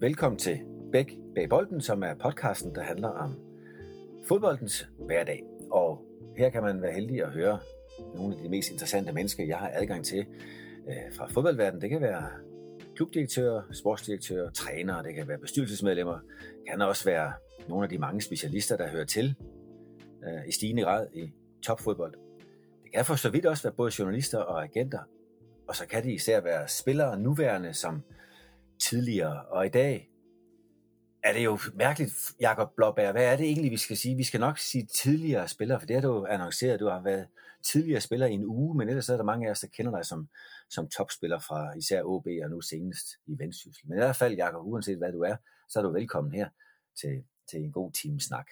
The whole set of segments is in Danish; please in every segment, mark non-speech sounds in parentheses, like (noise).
Velkommen til Bæk bag bolden, som er podcasten, der handler om fodboldens hverdag. Og her kan man være heldig at høre nogle af de mest interessante mennesker, jeg har adgang til øh, fra fodboldverdenen. Det kan være klubdirektører, sportsdirektører, trænere, det kan være bestyrelsesmedlemmer, det kan også være nogle af de mange specialister, der hører til øh, i stigende grad i topfodbold. Det kan for så vidt også være både journalister og agenter, og så kan det især være spillere nuværende som tidligere. Og i dag er det jo mærkeligt, Jakob Blåbær. Hvad er det egentlig, vi skal sige? Vi skal nok sige tidligere spillere, for det har du annonceret. Du har været tidligere spiller i en uge, men ellers er der mange af os, der kender dig som, som topspiller fra især OB og nu senest i Vendsyssel. Men i hvert fald, Jakob, uanset hvad du er, så er du velkommen her til, til en god timesnak.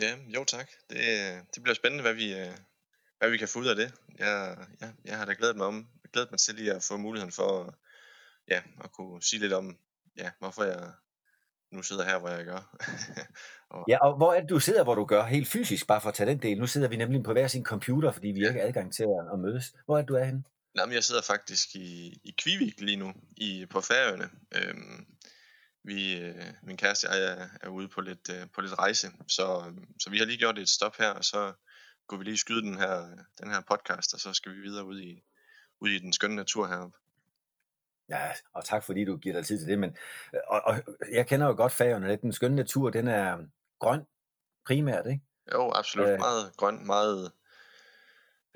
Ja, jo tak. Det, det bliver spændende, hvad vi, øh, hvad vi kan få ud af det. Jeg, jeg, jeg har da glædet mig om, glædet mig til lige at få muligheden for at ja, at kunne sige lidt om, ja, hvorfor jeg nu sidder her, hvor jeg gør. (laughs) og... Ja, og hvor er det, du sidder, hvor du gør? Helt fysisk, bare for at tage den del. Nu sidder vi nemlig på hver sin computer, fordi vi ja. ikke har adgang til at, at mødes. Hvor er det, du er henne? Nej, men jeg sidder faktisk i, i Kvivik lige nu, i, på Færøerne. Øhm, vi, øh, min kæreste og jeg er, er ude på lidt, øh, på lidt rejse, så, så vi har lige gjort et stop her, og så går vi lige skyde den her, den her podcast, og så skal vi videre ud i, ud i den skønne natur heroppe. Ja, og tak fordi du giver dig tid til det, men og, og jeg kender jo godt fagerne, den skønne natur, den er grøn primært, ikke? Jo, absolut. Øh, meget grøn, meget,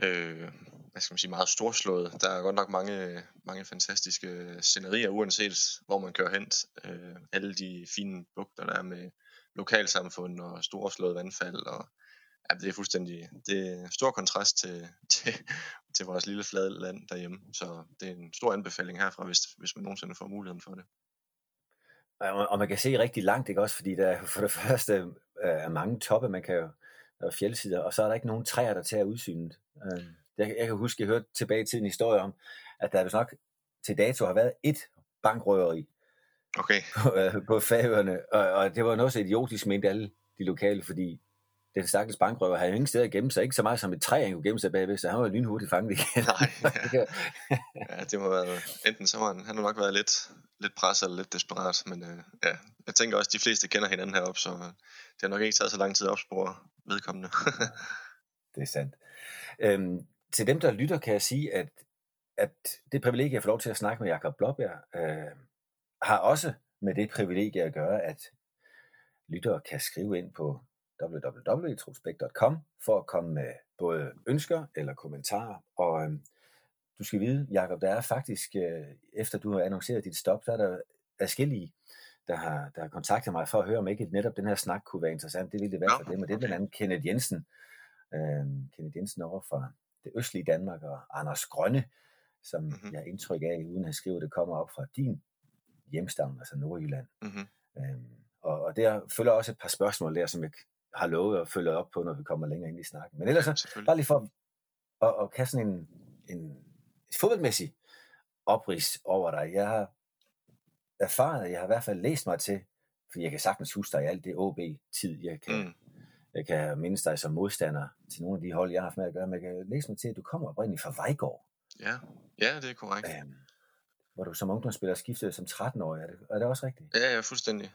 øh, hvad skal man sige, meget storslået. Der er godt nok mange, mange fantastiske scenerier, uanset hvor man kører hen. Øh, alle de fine bugter, der er med lokalsamfund og storslået vandfald og Ja, det er fuldstændig, det er stor kontrast til, (laughs) til, til vores lille flade land derhjemme, så det er en stor anbefaling herfra, hvis, hvis man nogensinde får muligheden for det. Og man kan se rigtig langt, ikke også, fordi der for det første øh, er mange toppe, man kan jo, der er fjeldsider, og så er der ikke nogen træer, der tager udsynet. Øh, jeg, jeg kan huske, jeg hørte tilbage til en historie om, at der nok til dato har været et bankrøveri okay. på, (laughs) øh, på færøerne, og, og det var noget så idiotisk, mente alle de lokale, fordi den stakkels bankrøver havde jo ingen steder at gemme sig. Ikke så meget som et træ, han kunne gemme sig bagved, så han var lynhurtigt fanget igen. Nej, (laughs) ja. (laughs) ja. det må være, enten så var han, han har nok været lidt, lidt presset eller lidt desperat, men øh, ja, jeg tænker også, at de fleste kender hinanden heroppe, så det har nok ikke taget så lang tid at opspore vedkommende. (laughs) det er sandt. Øhm, til dem, der lytter, kan jeg sige, at, at det privilegie, jeg får lov til at snakke med Jakob Blåbjerg, øh, har også med det privilegie at gøre, at lyttere kan skrive ind på www.trosbæk.com for at komme med både ønsker eller kommentarer. Og øh, du skal vide, Jacob, der er faktisk, øh, efter du har annonceret dit stop, der er der adskillige, der har, der har kontaktet mig for at høre, om ikke netop den her snak kunne være interessant. Det ville det være for dem, og det er blandt andet Kenneth Jensen, øh, Kenneth Jensen over fra det østlige Danmark, og Anders Grønne, som mm-hmm. jeg har indtryk af, uden at skrive, det kommer op fra din hjemstavn, altså Nordjylland. Mm-hmm. Øhm, og, og der følger også et par spørgsmål der, som jeg har lovet at følge op på, når vi kommer længere ind i snakken. Men ellers så, bare lige for at, at, at kaste sådan en, en fodboldmæssig oprids over dig. Jeg har erfaret, jeg har i hvert fald læst mig til, for jeg kan sagtens huske dig i alt det OB-tid, jeg kan, mm. jeg kan mindes dig som modstander til nogle af de hold, jeg har haft med at gøre, men jeg kan læse mig til, at du kommer oprindeligt fra Vejgaard. Ja, ja det er korrekt. Øhm, hvor du som ungdomsspiller skiftede som 13-årig, er det, er det også rigtigt? Ja, ja, fuldstændig.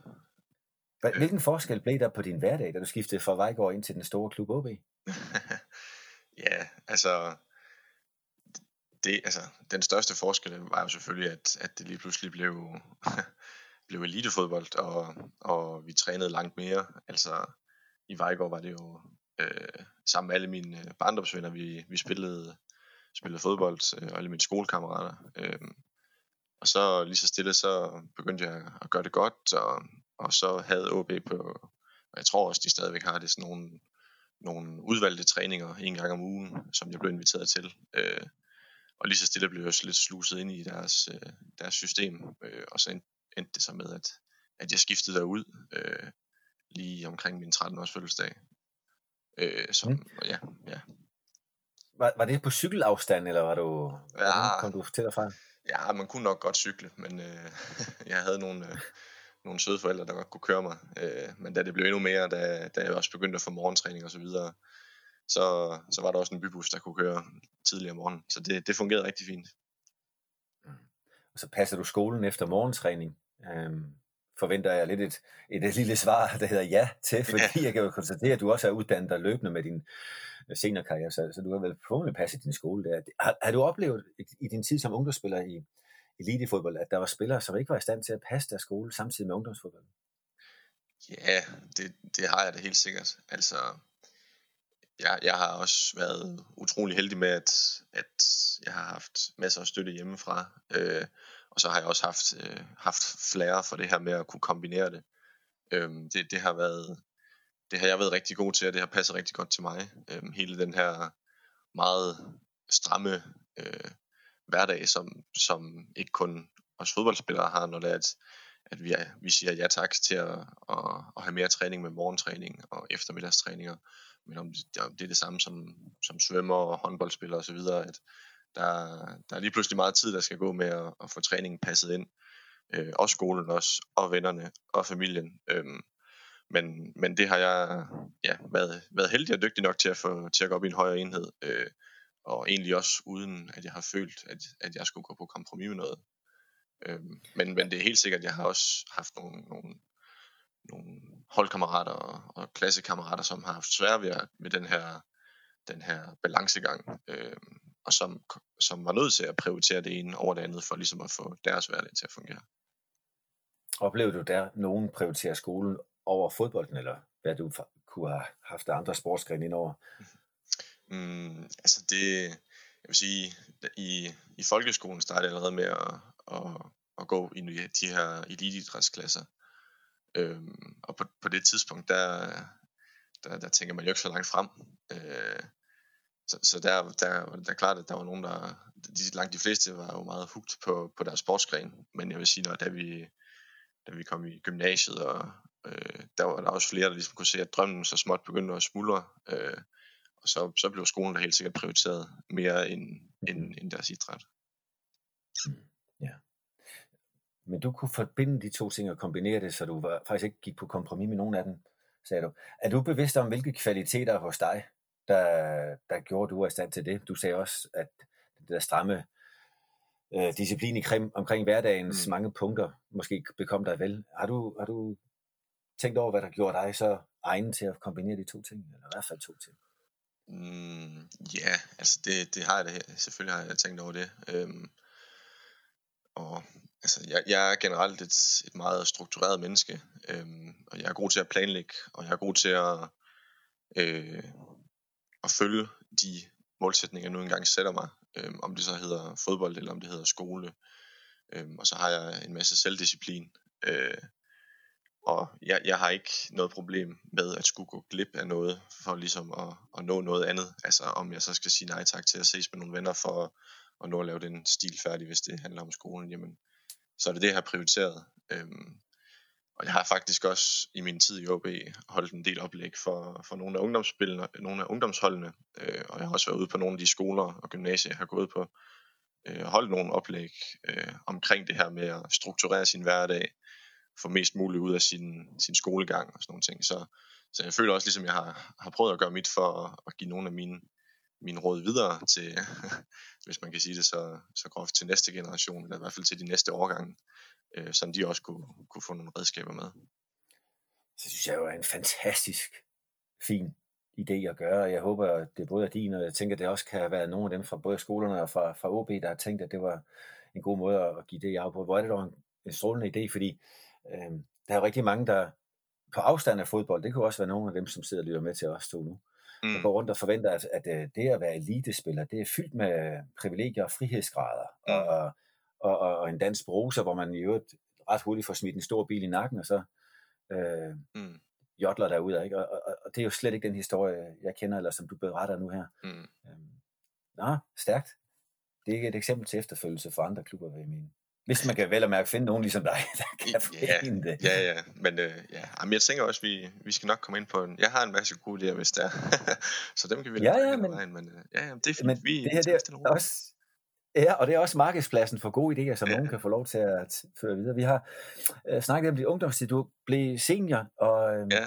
Hvilken forskel blev der på din hverdag, da du skiftede fra Vejgaard ind til den store klub OB? (laughs) ja, altså, det, altså, den største forskel var jo selvfølgelig, at, at det lige pludselig blev, (laughs) blev elitefodbold, og, og vi trænede langt mere. Altså, i Vejgaard var det jo øh, sammen med alle mine øh, barndomsvenner, vi, vi spillede, spillede fodbold, øh, og alle mine skolekammerater. Øh, og så lige så stille, så begyndte jeg at gøre det godt, og og så havde OB på, og jeg tror også, de stadigvæk har det, sådan nogle, nogle udvalgte træninger en gang om ugen, som jeg blev inviteret til. Øh, og lige så stille blev jeg også lidt sluset ind i deres, øh, deres system, øh, og så endte det så med, at, at jeg skiftede derud øh, lige omkring min 13-års fødselsdag. Øh, som, mm. ja, ja. Var, var det på cykelafstand, eller var du, ja, kom du til derfra? Ja, man kunne nok godt cykle, men øh, (laughs) jeg havde nogle, øh, nogle søde forældre, der godt kunne køre mig. Øh, men da det blev endnu mere, da, da jeg også begyndte at få morgentræning og så videre, så, så var der også en bybus, der kunne køre tidligere om morgenen. Så det, det fungerede rigtig fint. Mm. Og så passer du skolen efter morgentræning. Øhm, forventer jeg lidt et, et, et lille svar, der hedder ja til, (laughs) fordi ja. jeg kan jo konstatere, at du også er uddannet dig løbende med din seniorkarriere, så, så du har vel forhåbentlig passet din skole der. Har, har du oplevet i din tid som ungdomsspiller i elitefodbold, at der var spillere, som ikke var i stand til at passe deres skole samtidig med ungdomsfodbold? Ja, det, det har jeg da helt sikkert. Altså, jeg, jeg har også været utrolig heldig med, at, at jeg har haft masser af støtte hjemmefra. Øh, og så har jeg også haft, øh, haft flere for det her med at kunne kombinere det. Øh, det, det har været det har jeg været rigtig god til, og det har passet rigtig godt til mig. Øh, hele den her meget stramme øh, hverdag, som, som ikke kun os fodboldspillere har, når det er, at, at vi, er, vi siger ja tak til at, at, at have mere træning med morgentræning og eftermiddagstræninger, men om det, om det er det samme som, som svømmer og håndboldspillere osv., at der, der er lige pludselig meget tid, der skal gå med at, at få træningen passet ind. Øh, og skolen også, og vennerne, og familien. Øhm, men, men det har jeg ja, været, været heldig og dygtig nok til at få til at gå op i en højere enhed. Øh, og egentlig også uden, at jeg har følt, at, at jeg skulle gå på kompromis med noget. Øh, men, men det er helt sikkert, at jeg har også haft nogle, nogle, nogle holdkammerater og, og klassekammerater, som har haft svært ved, med den her, den her balancegang, øh, og som, som var nødt til at prioritere det ene over det andet, for ligesom at få deres hverdag til at fungere. Oplevede du der nogen prioritere skolen over fodbolden, eller hvad du kunne have haft andre sportsgrene ind over? Mm, altså det, jeg vil sige, i, i folkeskolen startede jeg allerede med at, at, at gå i de her eliteidrætsklasser. Øhm, og på, på det tidspunkt, der, der, der tænker man jo ikke så langt frem. Øh, så, så der, der, der er klart, at der var nogen, der, de, langt de fleste var jo meget hugt på, på deres sportsgren. Men jeg vil sige, når da vi, da vi kom i gymnasiet, og øh, der var der også flere, der ligesom kunne se, at drømmen så småt begyndte at smuldre. Øh, og så, så blev skolen da helt sikkert prioriteret mere end, end, end deres idræt. Ja. Men du kunne forbinde de to ting og kombinere det, så du var, faktisk ikke gik på kompromis med nogen af dem, sagde du. Er du bevidst om, hvilke kvaliteter hos dig, der, der gjorde, du er i stand til det? Du sagde også, at det der stramme øh, disciplin i krim, omkring hverdagens mm. mange punkter måske bekom dig vel. Har du, har du tænkt over, hvad der gjorde dig så egnet til at kombinere de to ting, eller i hvert fald to ting? Mm, ja, altså det, det har jeg da, selvfølgelig har jeg tænkt over det. Øhm, og altså, jeg, jeg er generelt et, et meget struktureret menneske, øhm, og jeg er god til at planlægge, og jeg er god til at, øh, at følge de målsætninger, jeg nu engang sætter mig, øhm, om det så hedder fodbold, eller om det hedder skole. Øhm, og så har jeg en masse selvdisciplin, øh, og jeg, jeg har ikke noget problem med at skulle gå glip af noget for ligesom at, at nå noget andet. Altså om jeg så skal sige nej tak til at ses med nogle venner for at, at nå at lave den stil færdig, hvis det handler om skolen, jamen så er det det, jeg har prioriteret. Øhm, og jeg har faktisk også i min tid i OB holdt en del oplæg for, for nogle af ungdomsspillene, nogle af ungdomsholdene, øh, og jeg har også været ude på nogle af de skoler og gymnasier, jeg har gået på, øh, holdt nogle oplæg øh, omkring det her med at strukturere sin hverdag, få mest muligt ud af sin, sin skolegang og sådan nogle ting. Så, så jeg føler også, ligesom jeg har, har prøvet at gøre mit for at, at give nogle af mine, mine råd videre til, (laughs) hvis man kan sige det så, så groft, til næste generation, eller i hvert fald til de næste årgange, øh, som de også kunne, kunne få nogle redskaber med. Så synes jeg jo er en fantastisk fin idé at gøre. Jeg håber, at det både er din, og jeg tænker, at det også kan være nogle af dem fra både skolerne og fra, fra OB, der har tænkt, at det var en god måde at give det af på. Hvor er det dog en, en strålende idé, fordi øh, der er jo rigtig mange, der på afstand af fodbold, det kunne også være nogle af dem, som sidder og lytter med til os to nu, mm. der går rundt og forventer, at, at øh, det at være elitespiller, det er fyldt med privilegier og frihedsgrader, mm. og, og, og, og en dansk bruser, hvor man i øvrigt ret hurtigt får smidt en stor bil i nakken, og så øh, mm. jodler derude. Ikke? Og, og, og det er jo slet ikke den historie, jeg kender, eller som du beretter nu her. Mm. Øhm, nå, stærkt. Det er ikke et eksempel til efterfølgelse for andre klubber, vil jeg mene. Hvis man kan vel og mærke finde nogen ligesom dig, (laughs) der kan ja, det. Ja, ja, men øh, ja. Jamen, jeg tænker også, vi, vi skal nok komme ind på en... Jeg har en masse gode idéer, hvis der (laughs) Så dem kan vi ja, ja, men, vejen, men øh, ja, ja, det er fint. Men vi det her, det er også, Ja, og det er også markedspladsen for gode idéer, som ja. nogen kan få lov til at føre videre. Vi har øh, snakket om dit ungdomstid. Du blev senior og, øh, ja.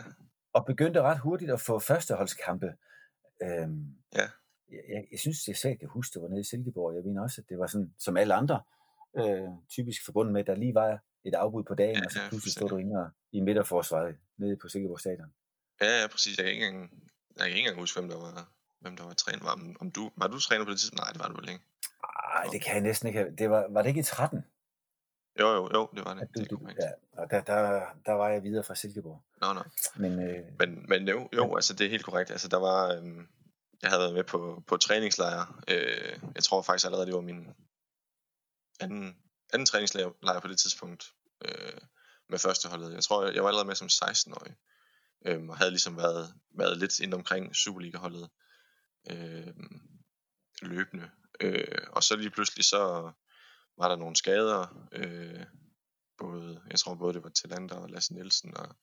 og begyndte ret hurtigt at få førsteholdskampe. Øhm, ja. Jeg, jeg synes, det er svært, at huske, det var nede i Silkeborg. Jeg mener også, at det var sådan, som alle andre, øh, typisk forbundet med, at der lige var et afbud på dagen, ja, og så pludselig stod du inde i midterforsvaret nede på Silkeborg Stadion. Ja, ja, præcis. Jeg kan ikke engang, jeg kan ikke engang huske, hvem der var, hvem der var træner. Var, om du, var du træner på det tidspunkt? Nej, det var du vel ikke. Nej, det kan jeg næsten ikke have. Det var, var det ikke i 13? Jo, jo, jo, det var det. Du, det ja, og der, der, der var jeg videre fra Silkeborg. Nå, nå. Men, øh, men, men jo, jo, altså det er helt korrekt. Altså der var, øhm, jeg havde været med på, på træningslejr. Øh, jeg tror faktisk allerede, det var min anden, anden træningslejr på det tidspunkt øh, med førsteholdet. Jeg tror, jeg var allerede med som 16-årig. Øh, og havde ligesom været, været lidt ind omkring Superliga-holdet øh, løbende. Øh, og så lige pludselig så var der nogle skader. Øh, både, jeg tror både det var Talander og Lasse Nielsen og,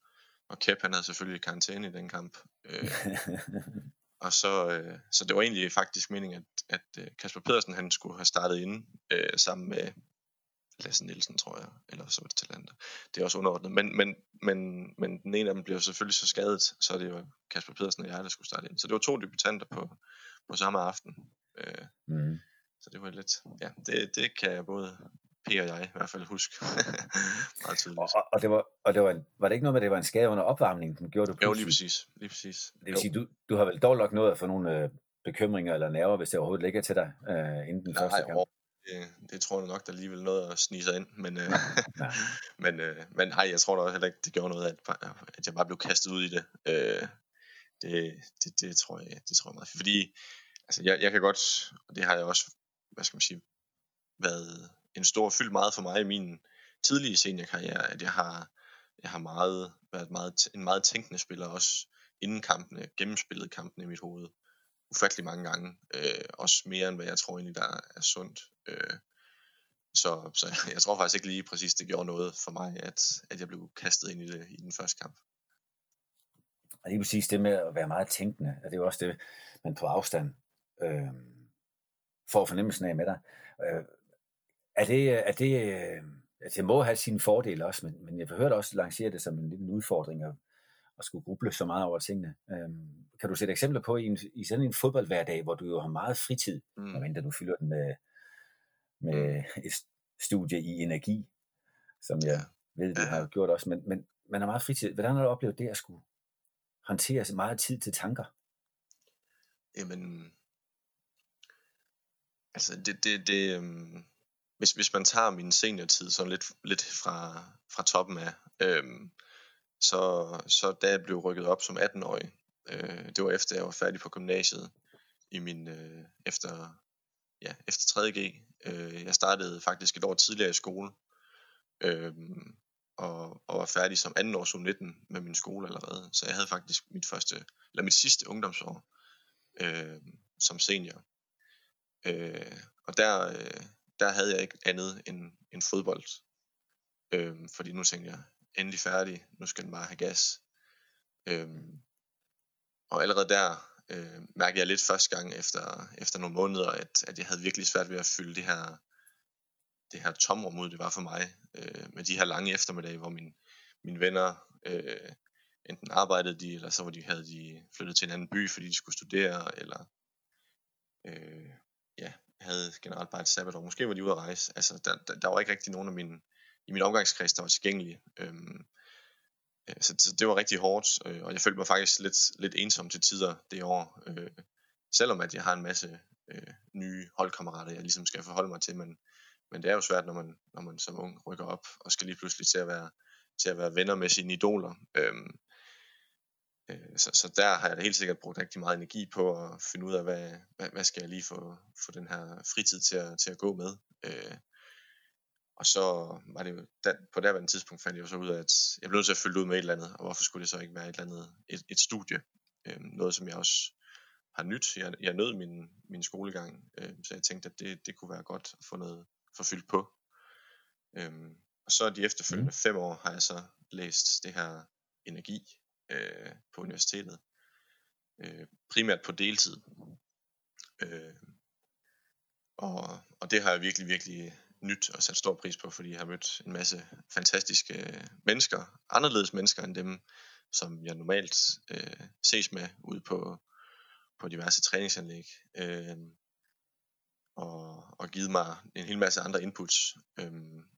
og Kep, han havde selvfølgelig karantæne i den kamp. Øh, (laughs) og så, øh, så det var egentlig faktisk meningen, at, at øh, Kasper Pedersen han skulle have startet inde øh, sammen med Lasse Nielsen, tror jeg, eller så var det Talander. Det er også underordnet. Men, men, men, men den ene af dem blev selvfølgelig så skadet, så det jo Kasper Pedersen og jeg, der skulle starte ind. Så det var to debutanter på, på samme aften. Øh, mm. Så det var lidt, ja, det, det kan jeg både P og jeg i hvert fald huske. (laughs) Meget tydeligt. Og, og, det var, og det var, var det ikke noget med, at det var en skade under opvarmningen, den gjorde du pludselig? Jo, lige præcis. Lige præcis. Det vil sige, du, du har vel dog nok noget at få nogle øh, bekymringer eller nerver, hvis det overhovedet ligger til dig, øh, inden den Nej, første kamp? Det, det tror jeg nok, der alligevel noget at snige sig ind. Men, øh, (laughs) (laughs) men, øh, men nej, jeg tror da også heller ikke, det gjorde noget, at, at jeg bare blev kastet ud i det. Øh, det, det, det, tror jeg, det tror jeg meget. Fordi altså, jeg, jeg kan godt, og det har jeg også, hvad skal man sige, været en stor fyldt meget for mig i min tidlige seniorkarriere, at jeg har, jeg har meget, været meget, en meget tænkende spiller også inden kampene, gennemspillet kampene i mit hoved ufattelig mange gange, øh, også mere end hvad jeg tror egentlig der er sundt. Øh, så, så (laughs) jeg tror faktisk ikke lige præcis, det gjorde noget for mig, at, at jeg blev kastet ind i det i den første kamp. Og lige præcis det med at være meget tænkende, at det er jo også det, man på afstand øh, får fornemmelsen af med dig. Øh, er det, er det, øh, altså det må have sine fordele også, men, men jeg har hørt også lancere det som en lille udfordring at, at skulle gruble så meget over tingene. Øh, kan du sætte eksempler på i, en, i sådan en fodboldhverdag, hvor du jo har meget fritid, mm. og du fylder den med, med mm. et studie i energi, som jeg ved, du har gjort også, men, men man har meget fritid. Hvordan har du oplevet det at skulle håndtere så meget tid til tanker? Jamen, altså det, det, det øhm, hvis, hvis man tager min seniortid sådan lidt, lidt fra, fra toppen af, øhm, så, så da jeg blev rykket op som 18-årig, øh, det var efter jeg var færdig på gymnasiet, i min, øh, efter, ja, efter 3.G. Øh, jeg startede faktisk et år tidligere i skole, øh, og, og var færdig som anden års 19 med min skole allerede. Så jeg havde faktisk mit første, eller mit sidste ungdomsår øh, som senior. Øh, og der, øh, der havde jeg ikke andet end, end fodbold. Øhm, fordi nu tænkte jeg, endelig færdig, nu skal den bare have gas. Øhm, og allerede der øh, mærkede jeg lidt første gang efter, efter nogle måneder, at, at jeg havde virkelig svært ved at fylde det her, det her tomrum ud, det var for mig, øh, med de her lange eftermiddage, hvor min, mine venner øh, enten arbejdede de, eller så var de, havde de flyttet til en anden by, fordi de skulle studere, eller øh, ja, havde generelt bare et sabbatår. Måske var de ude at rejse. Altså, der, der, der var ikke rigtig nogen af mine, i min omgangskreds, der var tilgængelige. Øhm, øh, så, så det var rigtig hårdt, øh, og jeg følte mig faktisk lidt, lidt ensom til tider det år. Øh, selvom at jeg har en masse øh, nye holdkammerater, jeg ligesom skal forholde mig til, men, men det er jo svært, når man, når man som ung rykker op, og skal lige pludselig til at være, til at være venner med sine idoler. Øhm, Øh, så, så der har jeg da helt sikkert brugt rigtig meget energi på at finde ud af, hvad, hvad, hvad skal jeg lige få, få den her fritid til at, til at gå med. Øh, og så var det jo, der, på det tidspunkt fandt jeg jo så ud af, at jeg blev nødt til at følge ud med et eller andet, og hvorfor skulle det så ikke være et eller andet, et, et studie, øh, noget som jeg også har nyt. Jeg, jeg nød min, min skolegang, øh, så jeg tænkte, at det, det kunne være godt at få noget forfyldt på. Øh, og så de efterfølgende mm. fem år har jeg så læst det her energi, øh, på universitetet. Øh, primært på deltid. Øh, og, og det har jeg virkelig, virkelig nyt og sat stor pris på, fordi jeg har mødt en masse fantastiske mennesker, anderledes mennesker end dem, som jeg normalt øh, ses med ude på, på diverse træningsanlæg. Øh, og, og givet mig en hel masse andre inputs, øh,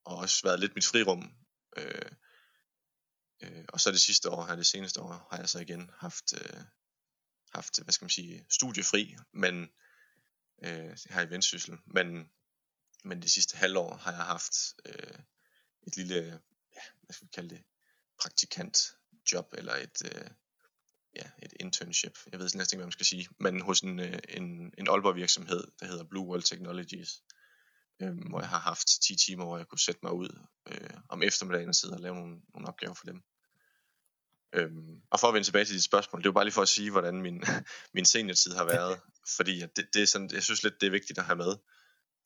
og også været lidt mit frirum Øh, øh, og så det sidste år her, det seneste år, har jeg så igen haft, øh, haft hvad skal man sige, studiefri, men øh, her i Vendsyssel, men, men det sidste halvår har jeg haft øh, et lille, ja, hvad skal vi kalde det, praktikant job, eller et, øh, ja, et internship, jeg ved næsten ikke, hvad man skal sige, men hos en, øh, en, en Aalborg virksomhed, der hedder Blue World Technologies, øh, hvor jeg har haft 10 timer, hvor jeg kunne sætte mig ud øh, om eftermiddagen og sidde og lave nogle, nogle opgaver for dem. Øhm, og for at vende tilbage til dit spørgsmål, det er jo bare lige for at sige, hvordan min, (laughs) min seniortid har været, fordi at det, det er sådan, jeg synes lidt, det er vigtigt at have med,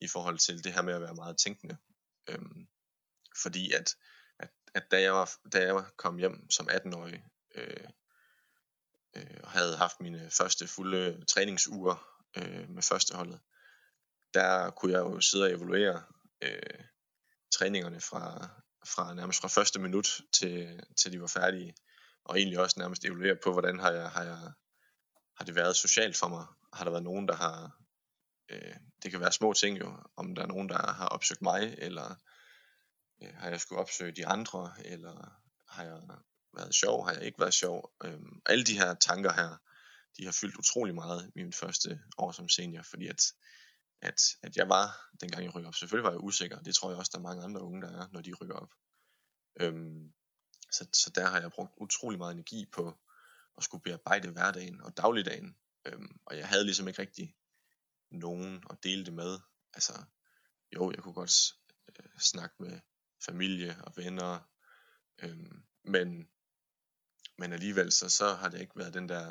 i forhold til det her med at være meget tænkende. Øhm, fordi at, at, at da, jeg var, da jeg kom hjem som 18-årig, øh, øh, og havde haft mine første fulde træningsuger øh, med førsteholdet, der kunne jeg jo sidde og evaluere øh, træningerne fra, fra nærmest fra første minut til, til de var færdige og egentlig også nærmest evaluere på, hvordan har, jeg, har, jeg, har det været socialt for mig? Har der været nogen, der har, øh, det kan være små ting jo, om der er nogen, der har opsøgt mig, eller øh, har jeg skulle opsøge de andre, eller har jeg været sjov, har jeg ikke været sjov? Øh, alle de her tanker her, de har fyldt utrolig meget i min første år som senior, fordi at, at, at jeg var, dengang jeg rykker op, selvfølgelig var jeg usikker, det tror jeg også, der er mange andre unge, der er, når de rykker op. Øhm, så, så der har jeg brugt utrolig meget energi på at skulle bearbejde hverdagen og dagligdagen. Øhm, og jeg havde ligesom ikke rigtig nogen at dele det med. Altså, jo, jeg kunne godt øh, snakke med familie og venner, øhm, men, men alligevel så, så har det ikke været den der,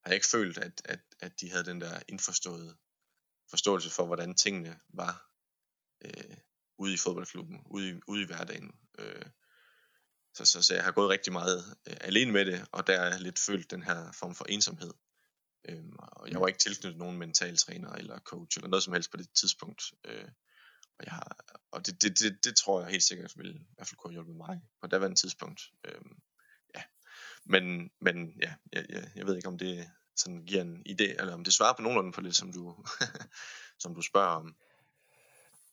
har jeg ikke følt, at, at, at de havde den der indforståede forståelse for, hvordan tingene var øh, ude i fodboldklubben, ude i, ude i hverdagen. Øh, så, så, så jeg har gået rigtig meget øh, alene med det, og der jeg lidt følt den her form for ensomhed. Øhm, og jeg var ikke tilknyttet nogen mental træner eller coach eller noget som helst på det tidspunkt. Øh, og jeg har, og det, det, det, det tror jeg helt sikkert ville i hvert fald kunne hjælpe mig på daværende tidspunkt. Øhm, ja. Men, men ja, jeg, jeg, jeg ved ikke om det sådan giver en idé, eller om det svarer på nogenlunde på det, som du, (laughs) som du spørger om.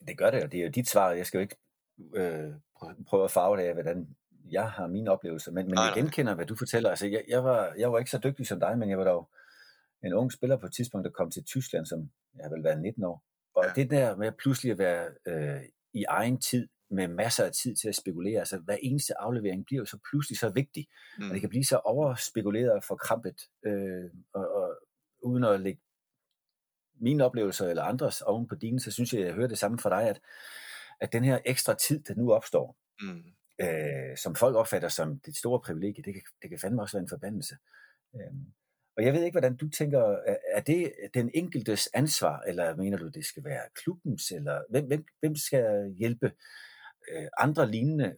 Det gør det, og det er jo dit svar. Jeg skal jo ikke øh, prøve at farve det af, hvordan jeg har mine oplevelser, men, men jeg genkender, hvad du fortæller. Altså, jeg, jeg, var, jeg var ikke så dygtig som dig, men jeg var dog en ung spiller på et tidspunkt, der kom til Tyskland, som jeg har vel været 19 år. Og ja. det der med pludselig at være øh, i egen tid, med masser af tid til at spekulere, altså hver eneste aflevering bliver jo så pludselig så vigtig, mm. og det kan blive så overspekuleret og forkrampet, øh, og, og uden at lægge mine oplevelser eller andres oven på dine, så synes jeg, at jeg hører det samme for dig, at, at den her ekstra tid, der nu opstår, mm øh, som folk opfatter som det store privilegie, det kan, det kan fandme også være en forbandelse. Øhm, og jeg ved ikke, hvordan du tænker, er det den enkeltes ansvar, eller mener du, det skal være klubbens, eller hvem, hvem, hvem skal hjælpe øh, andre lignende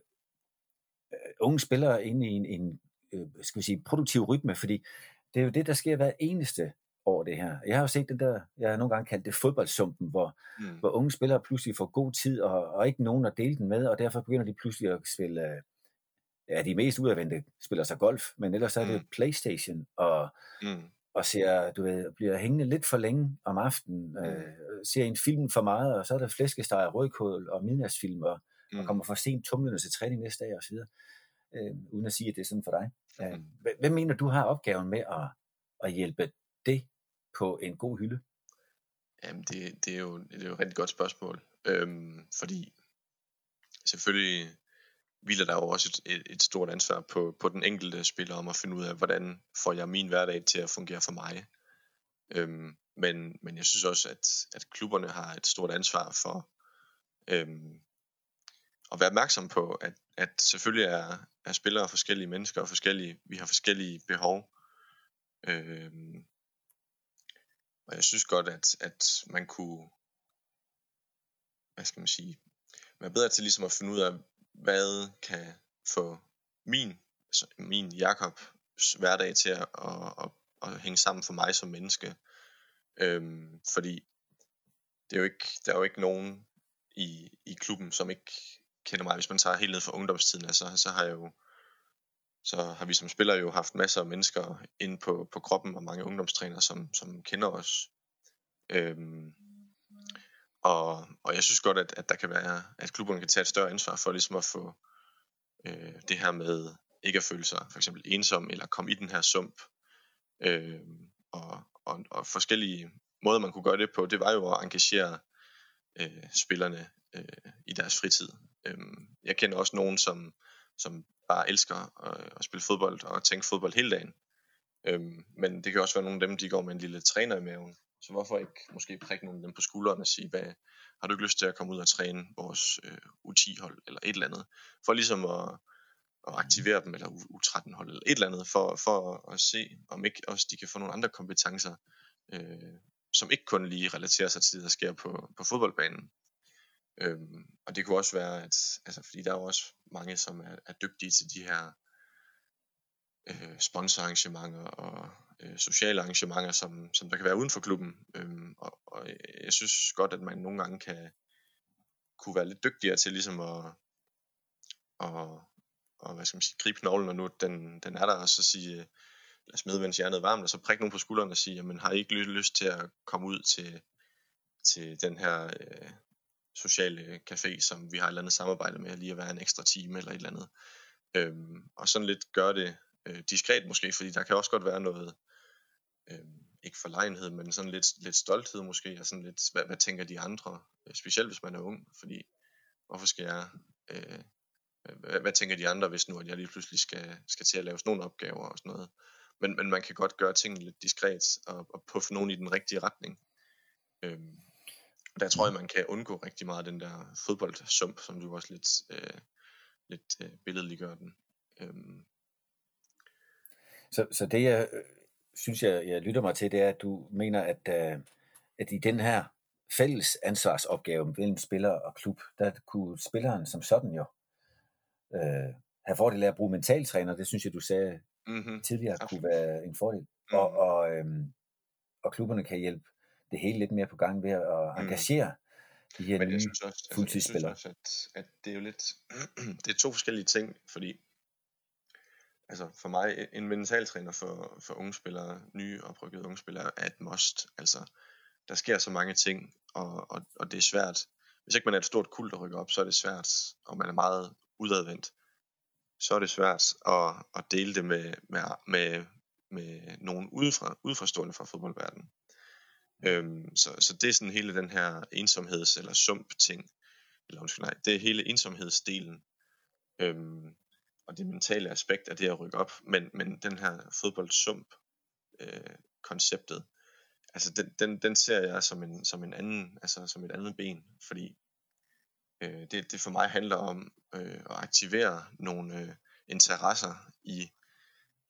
øh, unge spillere ind i en, en øh, skal vi sige, produktiv rytme, fordi det er jo det, der sker hver eneste over det her. Jeg har jo set det der, jeg har nogle gange kaldt det fodboldsumpen, hvor, mm. hvor unge spillere pludselig får god tid, og, og ikke nogen at dele den med, og derfor begynder de pludselig at spille, ja, de mest udadvendte spiller sig golf, men ellers er det mm. Playstation, og, mm. og ser, du ved, bliver hængende lidt for længe om aftenen, mm. øh, ser en film for meget, og så er der flæskesteg, rødkål og midnadsfilm, og, mm. og kommer for sent tumlende til træning næste dag osv., øh, uden at sige, at det er sådan for dig. Mm. Hvem mener du har opgaven med at, at hjælpe det på en god hylde? Jamen, det, det, er, jo, det er jo et rigtig godt spørgsmål. Øhm, fordi selvfølgelig hviler der jo også et, et, et stort ansvar på, på den enkelte spiller om at finde ud af, hvordan får jeg min hverdag til at fungere for mig. Øhm, men, men jeg synes også, at, at klubberne har et stort ansvar for øhm, at være opmærksom på, at, at selvfølgelig er, er spillere forskellige mennesker og forskellige, vi har forskellige behov. Øhm, og jeg synes godt, at, at man kunne, hvad skal man sige, være bedre til ligesom at finde ud af, hvad kan få min, altså min Jakobs hverdag til at, at, at, at hænge sammen for mig som menneske. Øhm, fordi det er jo ikke, der er jo ikke nogen i, i klubben, som ikke kender mig. Hvis man tager helt ned fra ungdomstiden, altså, så har jeg jo så har vi som spillere jo haft masser af mennesker ind på, på kroppen, og mange ungdomstrænere, som, som kender os. Øhm, og, og jeg synes godt, at, at der kan være, at klubberne kan tage et større ansvar for ligesom at få, øh, det her med ikke at føle sig for eksempel ensom, eller komme i den her sump, øh, og, og, og forskellige måder, man kunne gøre det på, det var jo at engagere øh, spillerne øh, i deres fritid. Øh, jeg kender også nogen, som, som bare elsker at, at spille fodbold og tænke fodbold hele dagen. Øhm, men det kan også være nogle af dem, de går med en lille træner i maven. Så hvorfor ikke måske prikke nogle af dem på skulderen og sige, hvad, har du ikke lyst til at komme ud og træne vores øh, U10-hold eller et eller andet, for ligesom at, at aktivere dem, eller U13-hold eller et eller andet, for, for at se, om ikke også de kan få nogle andre kompetencer, øh, som ikke kun lige relaterer sig til det, der sker på, på fodboldbanen. Øhm, og det kunne også være, at, altså, fordi der er også mange, som er, er dygtige til de her øh, sponsorarrangementer og øh, sociale arrangementer, som, som der kan være uden for klubben. Øhm, og, og jeg synes godt, at man nogle gange kan kunne være lidt dygtigere til ligesom at, at, og hvad skal man sige, gribe knoglen, og nu den, den er der, og så sige, øh, lad os med, mens hjernet varmt, og så prikke nogen på skulderen og sige, jamen har I ikke lyst til at komme ud til, til den her øh, sociale café, som vi har et eller andet samarbejde med, lige at være en ekstra time eller et eller andet. Øhm, og sådan lidt gøre det øh, diskret måske, fordi der kan også godt være noget, øh, ikke forlegenhed, men sådan lidt, lidt stolthed måske, og sådan lidt, hvad, hvad tænker de andre, øh, specielt hvis man er ung, fordi hvorfor skal jeg, øh, hvad, hvad tænker de andre, hvis nu at jeg lige pludselig skal, skal til at lave sådan nogle opgaver og sådan noget. Men, men man kan godt gøre tingene lidt diskret og, og puffe nogen i den rigtige retning. Øhm, der tror jeg, man kan undgå rigtig meget den der fodboldsump, som du også lidt, øh, lidt øh, billedliggør den. Øhm, så, så det jeg øh, synes, jeg, jeg lytter mig til, det er, at du mener, at, uh, at i den her fælles ansvarsopgave mellem spiller og klub, der kunne spilleren som sådan jo uh, have fordel af at bruge mentaltræner. Det synes jeg, du sagde mm-hmm. tidligere, Absolut. kunne være en fordel. Mm. Og, og, øhm, og klubberne kan hjælpe det hele lidt mere på gang ved at mm. engagere mm. de her Men nye synes også, fuldtidsspillere. Altså, jeg synes også, at, at det er jo lidt, (clears throat) det er to forskellige ting, fordi altså for mig, en mentaltræner for, for unge spillere, nye oprykkede unge spillere, er et must. Altså, der sker så mange ting, og, og, og det er svært. Hvis ikke man er et stort kult at rykke op, så er det svært, og man er meget udadvendt, så er det svært at, at dele det med, med, med, med nogen udefra, udefrastående fra fodboldverdenen. Øhm, så, så det er sådan hele den her ensomheds- eller sump-ting, eller undskyld, nej, det er hele ensomhedsdelen. Øhm, og det mentale aspekt af det at rykke op, men, men den her fodboldsump øh, konceptet, altså den, den, den ser jeg som en, som en anden, altså som et andet ben, fordi øh, det, det for mig handler om øh, at aktivere nogle øh, interesser i,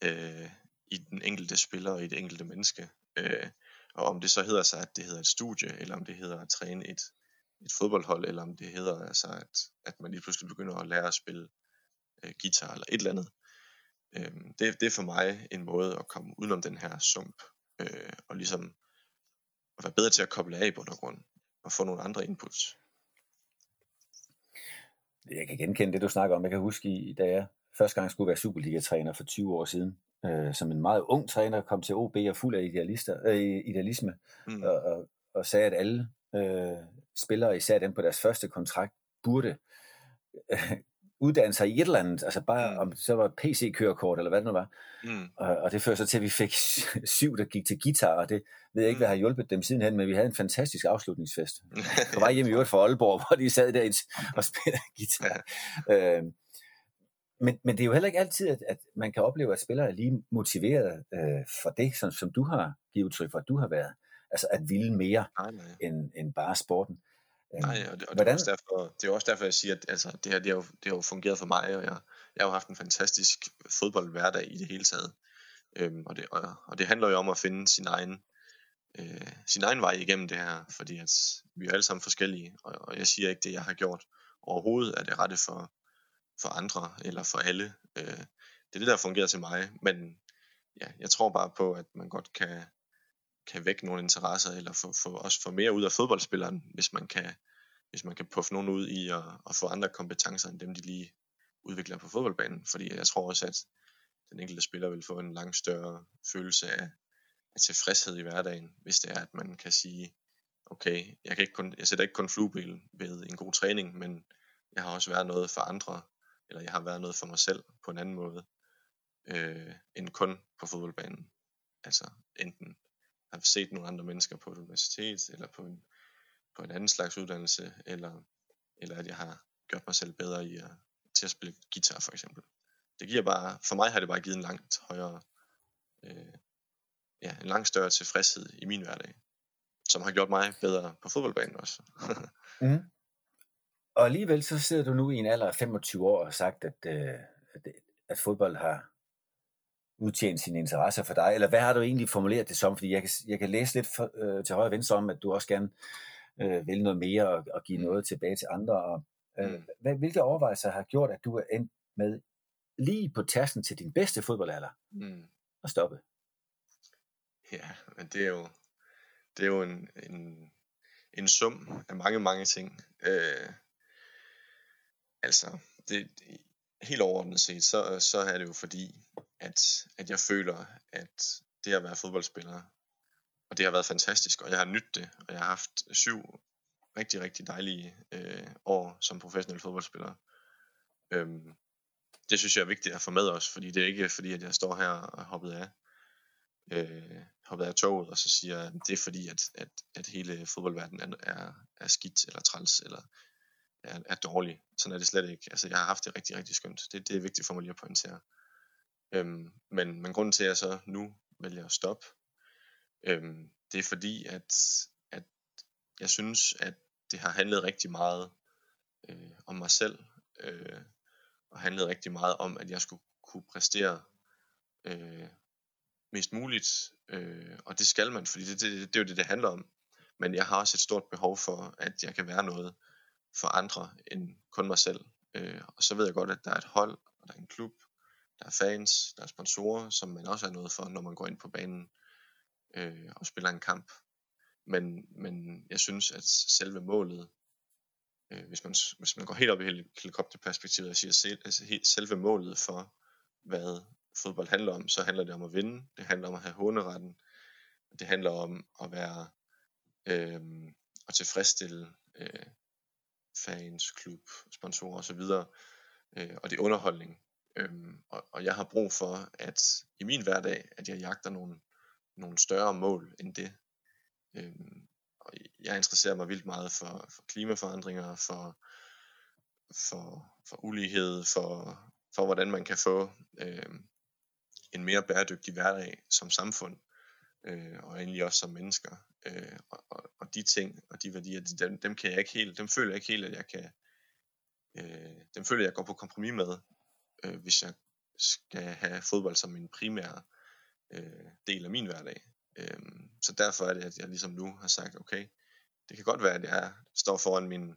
øh, i den enkelte spiller og i det enkelte menneske. Øh, og om det så hedder sig, at det hedder et studie, eller om det hedder at træne et, et fodboldhold, eller om det hedder altså, at, at man lige pludselig begynder at lære at spille øh, guitar eller et eller andet. Øh, det, det er for mig en måde at komme udenom den her sump, øh, og ligesom at være bedre til at koble af i bund og grund, og få nogle andre inputs. Jeg kan genkende det, du snakker om. Jeg kan huske, da jeg første gang skulle være Superliga-træner for 20 år siden, øh, som en meget ung træner, kom til OB og fuld af idealister, øh, idealisme, mm. og, og, og sagde, at alle øh, spillere, især dem på deres første kontrakt, burde øh, uddanne sig i et eller andet, altså bare mm. om så var PC-kørekort, eller hvad det nu var. Mm. Og, og det førte så til, at vi fik (laughs) syv, der gik til guitar, og det ved jeg ikke, hvad har hjulpet dem sidenhen, men vi havde en fantastisk afslutningsfest. (laughs) På vej hjem i øvrigt fra Aalborg, hvor de sad der og spillede guitar. Ja. Øh, men, men det er jo heller ikke altid, at, at man kan opleve, at spillere er lige motiveret øh, for det, som, som du har givet udtryk for, at du har været. Altså at ville mere nej, nej. End, end bare sporten. Øhm, nej, og, det, og det, er også derfor, det er også derfor, jeg siger, at altså, det her det har, jo, det har jo fungeret for mig, og jeg, jeg har jo haft en fantastisk fodboldhverdag i det hele taget. Øhm, og, det, og, og det handler jo om at finde sin egen, øh, sin egen vej igennem det her, fordi at vi er alle sammen forskellige, og, og jeg siger ikke, det jeg har gjort overhovedet er det rette for, for andre eller for alle. Øh, det er det, der fungerer til mig, men ja, jeg tror bare på, at man godt kan, kan vække nogle interesser, eller få, få, også få mere ud af fodboldspilleren, hvis man kan, hvis man kan puffe nogen ud i at, at få andre kompetencer, end dem de lige udvikler på fodboldbanen. Fordi jeg tror også, at den enkelte spiller vil få en langt større følelse af, af tilfredshed i hverdagen, hvis det er, at man kan sige, okay, jeg, kan ikke kun, jeg sætter ikke kun flueben ved en god træning, men jeg har også været noget for andre eller jeg har været noget for mig selv på en anden måde, øh, end kun på fodboldbanen. Altså enten har set nogle andre mennesker på et universitet, eller på en, på en anden slags uddannelse, eller, eller at jeg har gjort mig selv bedre i at, til at spille guitar for eksempel. Det giver bare, for mig har det bare givet en langt højere, øh, ja, en langt større tilfredshed i min hverdag, som har gjort mig bedre på fodboldbanen også. (laughs) mm. Og alligevel så sidder du nu i en alder af 25 år og har sagt, at, øh, at, at fodbold har udtjent sine interesser for dig, eller hvad har du egentlig formuleret det som? Fordi jeg kan, jeg kan læse lidt for, øh, til højre og venstre om, at du også gerne øh, vil noget mere og, og give mm. noget tilbage til andre. Og, øh, mm. hvad, hvilke overvejelser har gjort, at du er endt med lige på tassen til din bedste fodboldalder mm. og stoppe? Ja, men det er jo, det er jo en, en, en sum af mange, mange ting. Øh, altså, det, helt overordnet set, så, så er det jo fordi, at, at jeg føler, at det at være fodboldspiller, og det har været fantastisk, og jeg har nydt det, og jeg har haft syv rigtig, rigtig dejlige øh, år som professionel fodboldspiller. Øhm, det synes jeg er vigtigt at få med os, fordi det er ikke fordi, at jeg står her og hoppet af, øh, hoppet af toget, og så siger, at det er fordi, at, at, at hele fodboldverdenen er, er, er skidt, eller træls, eller er, er dårlig. Sådan er det slet ikke. Altså, jeg har haft det rigtig, rigtig skønt. Det, det er vigtigt for mig lige at pointere. Øhm, men, men grunden til, at jeg så nu vælger at stoppe, øhm, det er fordi, at, at jeg synes, at det har handlet rigtig meget øh, om mig selv, øh, og handlet rigtig meget om, at jeg skulle kunne præstere øh, mest muligt, øh, og det skal man, fordi det, det, det, det er jo det, det handler om. Men jeg har også et stort behov for, at jeg kan være noget for andre end kun mig selv. Øh, og så ved jeg godt, at der er et hold, og der er en klub, der er fans, der er sponsorer, som man også er noget for, når man går ind på banen øh, og spiller en kamp. Men, men jeg synes, at selve målet, øh, hvis, man, hvis man går helt op i helikopterperspektivet og siger selv, altså selve målet for, hvad fodbold handler om, så handler det om at vinde, det handler om at have håneretten, det handler om at være øh, at tilfredsstille øh, fans, klub, sponsorer osv. Øh, og det er underholdning. Øhm, og, og jeg har brug for, at i min hverdag, at jeg jagter nogle, nogle større mål end det. Øhm, og jeg interesserer mig vildt meget for, for klimaforandringer, for, for, for ulighed, for, for hvordan man kan få øhm, en mere bæredygtig hverdag som samfund, øh, og egentlig også som mennesker. Øh, og, og, og de ting og de værdier, dem, dem kan jeg ikke helt, dem føler jeg ikke helt, at jeg kan, øh, dem føler jeg går på kompromis med, øh, hvis jeg skal have fodbold som min primære øh, del af min hverdag. Øh, så derfor er det, at jeg ligesom nu har sagt, okay, det kan godt være, at jeg står foran min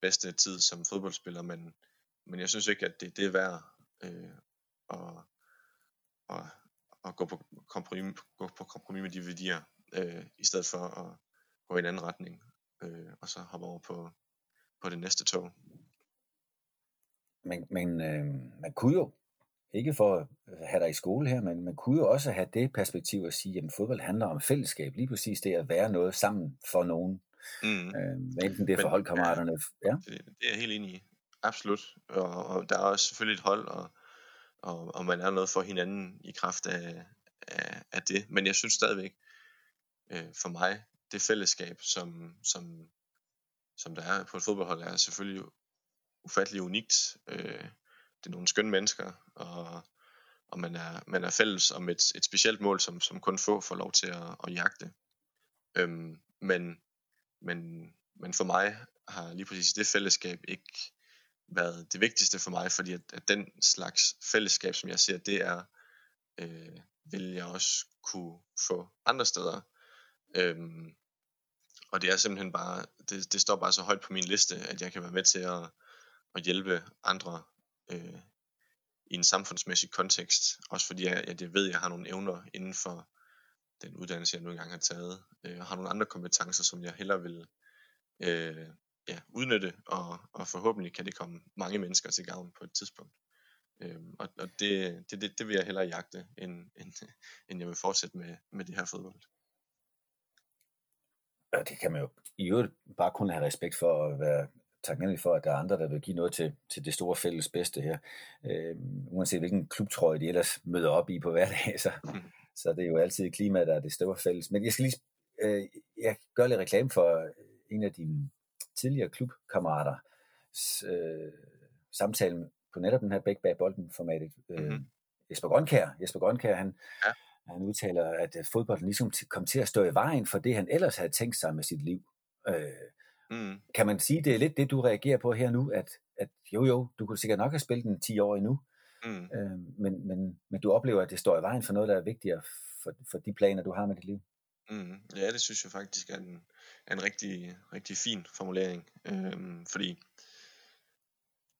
bedste tid som fodboldspiller, men, men jeg synes ikke, at det, det er værd øh, at, at, at gå, på kompromis, gå på kompromis med de værdier, øh, i stedet for at gå i en anden retning, øh, og så hoppe over på, på det næste tog. Men, men øh, man kunne jo, ikke for at have dig i skole her, men man kunne jo også have det perspektiv at sige, at fodbold handler om fællesskab, lige præcis det at være noget sammen for nogen. Mm. Øh, enten det er for holdkammeraterne. Ja, ja. Det, det er jeg helt enig i. Absolut. Og, og der er også selvfølgelig et hold, og, og, og man er noget for hinanden i kraft af, af, af det. Men jeg synes stadigvæk, øh, for mig, det fællesskab, som, som, som der er på et fodboldhold, er selvfølgelig ufattelig unikt. Øh, det er nogle skønne mennesker, og, og man, er, man er fælles om et, et specielt mål, som, som kun få får lov til at, at jagte. Øhm, men, men, men for mig har lige præcis det fællesskab ikke været det vigtigste for mig, fordi at, at den slags fællesskab, som jeg ser, det er, øh, vil jeg også kunne få andre steder. Øhm, og det er simpelthen bare, det, det står bare så højt på min liste, at jeg kan være med til at, at hjælpe andre øh, i en samfundsmæssig kontekst. Også fordi jeg, jeg, jeg ved, at jeg har nogle evner inden for den uddannelse, jeg nu engang har taget. Øh, og har nogle andre kompetencer, som jeg hellere vil øh, ja, udnytte, og, og forhåbentlig kan det komme mange mennesker til gavn på et tidspunkt. Øh, og og det, det, det, det vil jeg hellere jagte, end, end, (laughs) end jeg vil fortsætte med, med det her fodbold. Og det kan man jo i øvrigt bare kun have respekt for at være taknemmelig for, at der er andre, der vil give noget til, til det store fælles bedste her. Øh, uanset hvilken klubtrøje de ellers møder op i på hverdag, (laughs) så, mm. så det er jo altid klima, der er det store fælles. Men jeg skal lige øh, jeg gør lidt reklame for en af dine tidligere klubkammerater, øh, samtalen på netop den her Bæk bag bolden formatet. Øh, mm-hmm. Jesper Grønkær, Jesper Grønkær, han, ja. Han udtaler, at fodbolden ligesom kom til at stå i vejen for det, han ellers havde tænkt sig med sit liv. Øh, mm. Kan man sige, det er lidt det, du reagerer på her nu, at, at jo jo, du kunne sikkert nok have spillet den 10 år endnu, mm. øh, men, men, men du oplever, at det står i vejen for noget, der er vigtigere for, for de planer, du har med dit liv? Mm. Ja, det synes jeg faktisk er en, er en rigtig, rigtig fin formulering, øhm, fordi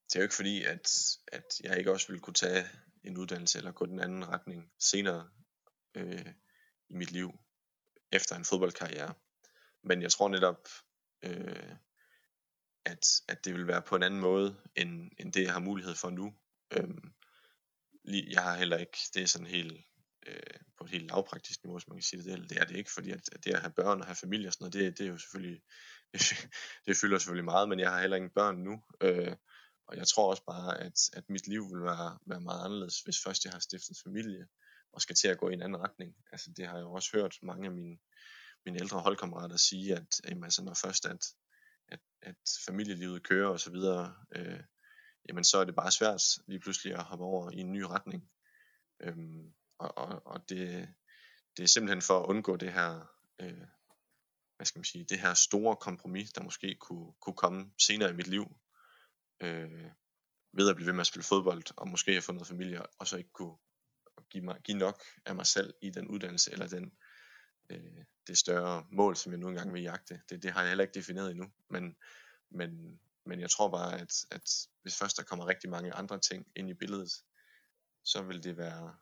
det er jo ikke fordi, at, at jeg ikke også ville kunne tage en uddannelse eller gå den anden retning senere øh, i mit liv efter en fodboldkarriere. Men jeg tror netop, øh, at, at det vil være på en anden måde, end, end det jeg har mulighed for nu. Øhm, jeg har heller ikke, det er sådan helt øh, på et helt lavpraktisk niveau, hvis man kan sige det. Det er det ikke, fordi at, at det at have børn og have familie og sådan noget, det, det er jo selvfølgelig, det, (laughs) det fylder selvfølgelig meget, men jeg har heller ingen børn nu. Øh, og jeg tror også bare, at, at mit liv vil være, være meget anderledes, hvis først jeg har stiftet familie, og skal til at gå i en anden retning. Altså det har jeg jo også hørt mange af mine, mine ældre holdkammerater sige, at jamen, altså, når først at, at, at familielivet kører og så videre, øh, jamen så er det bare svært lige pludselig at hoppe over i en ny retning. Øhm, og, og, og det, det er simpelthen for at undgå det her, øh, hvad skal man sige, det her store kompromis, der måske kunne, kunne komme senere i mit liv, øh, ved at blive ved med at spille fodbold, og måske have fundet familie, og så ikke kunne give, mig, give nok af mig selv i den uddannelse, eller den, øh, det større mål, som jeg nu engang vil jagte. Det, det har jeg heller ikke defineret endnu, men, men, men jeg tror bare, at, at hvis først der kommer rigtig mange andre ting ind i billedet, så vil det være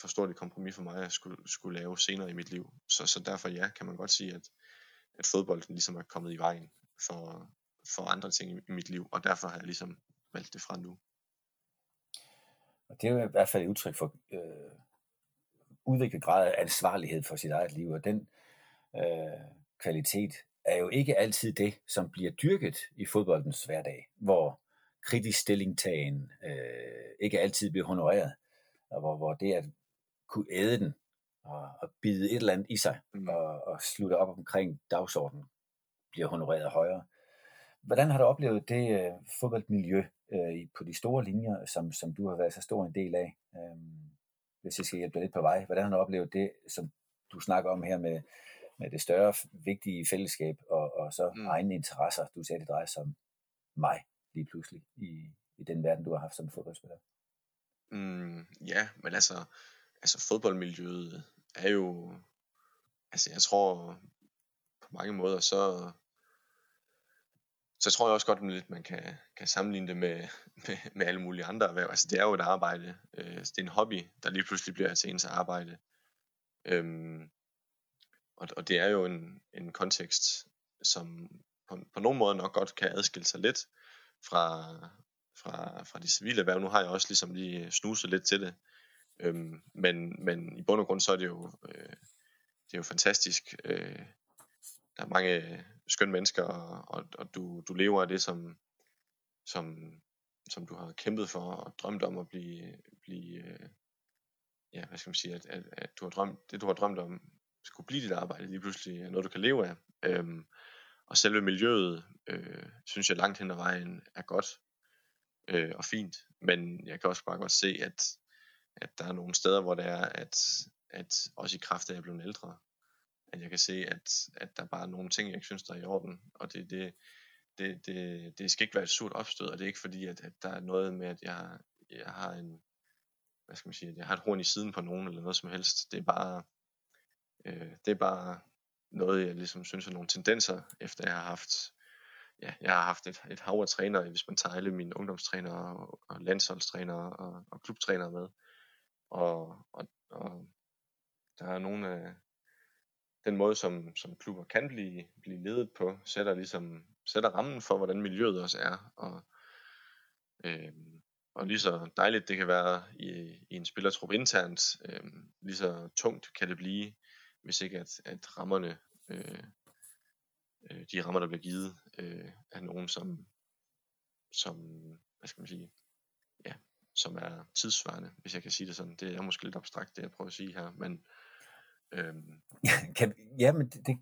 for stort et kompromis for mig at skulle, skulle lave senere i mit liv. Så, så derfor ja, kan man godt sige, at, at fodbolden ligesom er kommet i vejen for, for andre ting i, i mit liv, og derfor har jeg ligesom valgt det fra nu. Og det er jo i hvert fald et udtryk for øh, udviklet grad af ansvarlighed for sit eget liv, og den øh, kvalitet er jo ikke altid det, som bliver dyrket i fodboldens hverdag, hvor kritisk stillingtagen øh, ikke altid bliver honoreret, og hvor, hvor det at kunne æde den og, og bide et eller andet i sig mm. og, og slutte op omkring dagsordenen, bliver honoreret højere. Hvordan har du oplevet det uh, fodboldmiljø uh, på de store linjer, som, som du har været så stor en del af? Um, hvis jeg skal hjælpe dig lidt på vej. Hvordan har du oplevet det, som du snakker om her med, med det større, vigtige fællesskab og, og så mm. egne interesser? Du sagde, det drejer sig om mig lige pludselig i, i den verden, du har haft som fodboldspiller. Mm, ja, men altså, altså fodboldmiljøet er jo, altså jeg tror på mange måder, så, så tror jeg også godt lidt, man kan, kan sammenligne det med, (laughs) med, med alle mulige andre erhverv. Altså det er jo et arbejde, øh, det er en hobby, der lige pludselig bliver til ens arbejde. Øhm, og, og det er jo en, en kontekst, som på, på nogen måde nok godt kan adskille sig lidt fra, fra, fra de civile erhverv. Nu har jeg også ligesom lige snuset lidt til det. Øhm, men, men i bund og grund så er det jo, øh, det er jo fantastisk. Øh, der er mange skønne mennesker, og, og, og du, du lever af det, som, som, som du har kæmpet for og drømt om at blive, blive øh, ja, hvad skal man sige, at, at, at du har drømt, det du har drømt om skulle blive dit arbejde lige pludselig er noget, du kan leve af. Øhm, og selve miljøet, øh, synes jeg langt hen ad vejen er godt øh, og fint, men jeg kan også bare godt se, at at der er nogle steder, hvor det er, at, at også i kraft af, at jeg er blevet ældre, at jeg kan se, at, at der bare er nogle ting, jeg ikke synes, der er i orden, og det, det, det, det, det skal ikke være et surt opstød, og det er ikke fordi, at, at der er noget med, at jeg, jeg har en, hvad skal man sige, at jeg har et horn i siden på nogen, eller noget som helst, det er bare, øh, det er bare noget, jeg ligesom synes er nogle tendenser, efter jeg har haft, ja, jeg har haft et, et hav af trænere, hvis man tager alle mine ungdomstrænere og, og landsholdstrænere og, og klubtrænere med, og, og, og der er nogle af den måde, som, som klubber kan blive, blive ledet på, sætter ligesom sætter rammen for, hvordan miljøet også er. Og, øh, og lige så dejligt det kan være i, i en spillertrup internt, øh, lige så tungt kan det blive, hvis ikke at, at rammerne, øh, øh, de rammer, der bliver givet, øh, er nogen, som, som, hvad skal man sige, ja, som er tidsvarende, hvis jeg kan sige det sådan. Det er måske lidt abstrakt, det jeg prøver at sige her, men... Øhm... (laughs) kan, ja, men det, det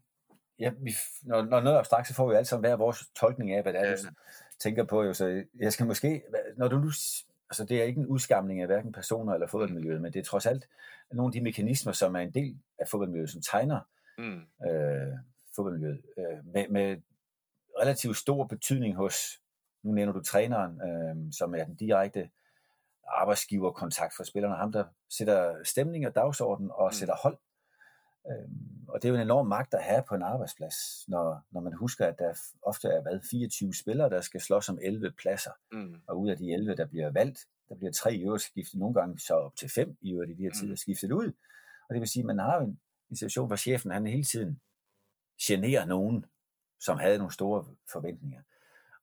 ja, vi, når, når noget er abstrakt, så får vi alle sammen hver vores tolkning af, hvad det er, ja. du tænker på. Jo. Så jeg skal måske, når du nu, altså det er ikke en udskamning af hverken personer eller fodboldmiljøet, men det er trods alt nogle af de mekanismer, som er en del af fodboldmiljøet, som tegner mm. øh, fodboldmiljøet, øh, med, med relativt stor betydning hos, nu nævner du træneren, øh, som er den direkte arbejdsgiverkontakt for spillerne, ham der sætter stemning og dagsorden og mm. sætter hold. Øh, og det er jo en enorm magt at have på en arbejdsplads, når, når man husker, at der ofte er hvad, 24 spillere, der skal slås om 11 pladser. Mm. Og ud af de 11, der bliver valgt, der bliver tre i øvrigt skiftet, nogle gange så op til fem i øvrigt i de her tider mm. skiftet ud. Og det vil sige, at man har en, en situation, hvor chefen han hele tiden generer nogen, som havde nogle store forventninger.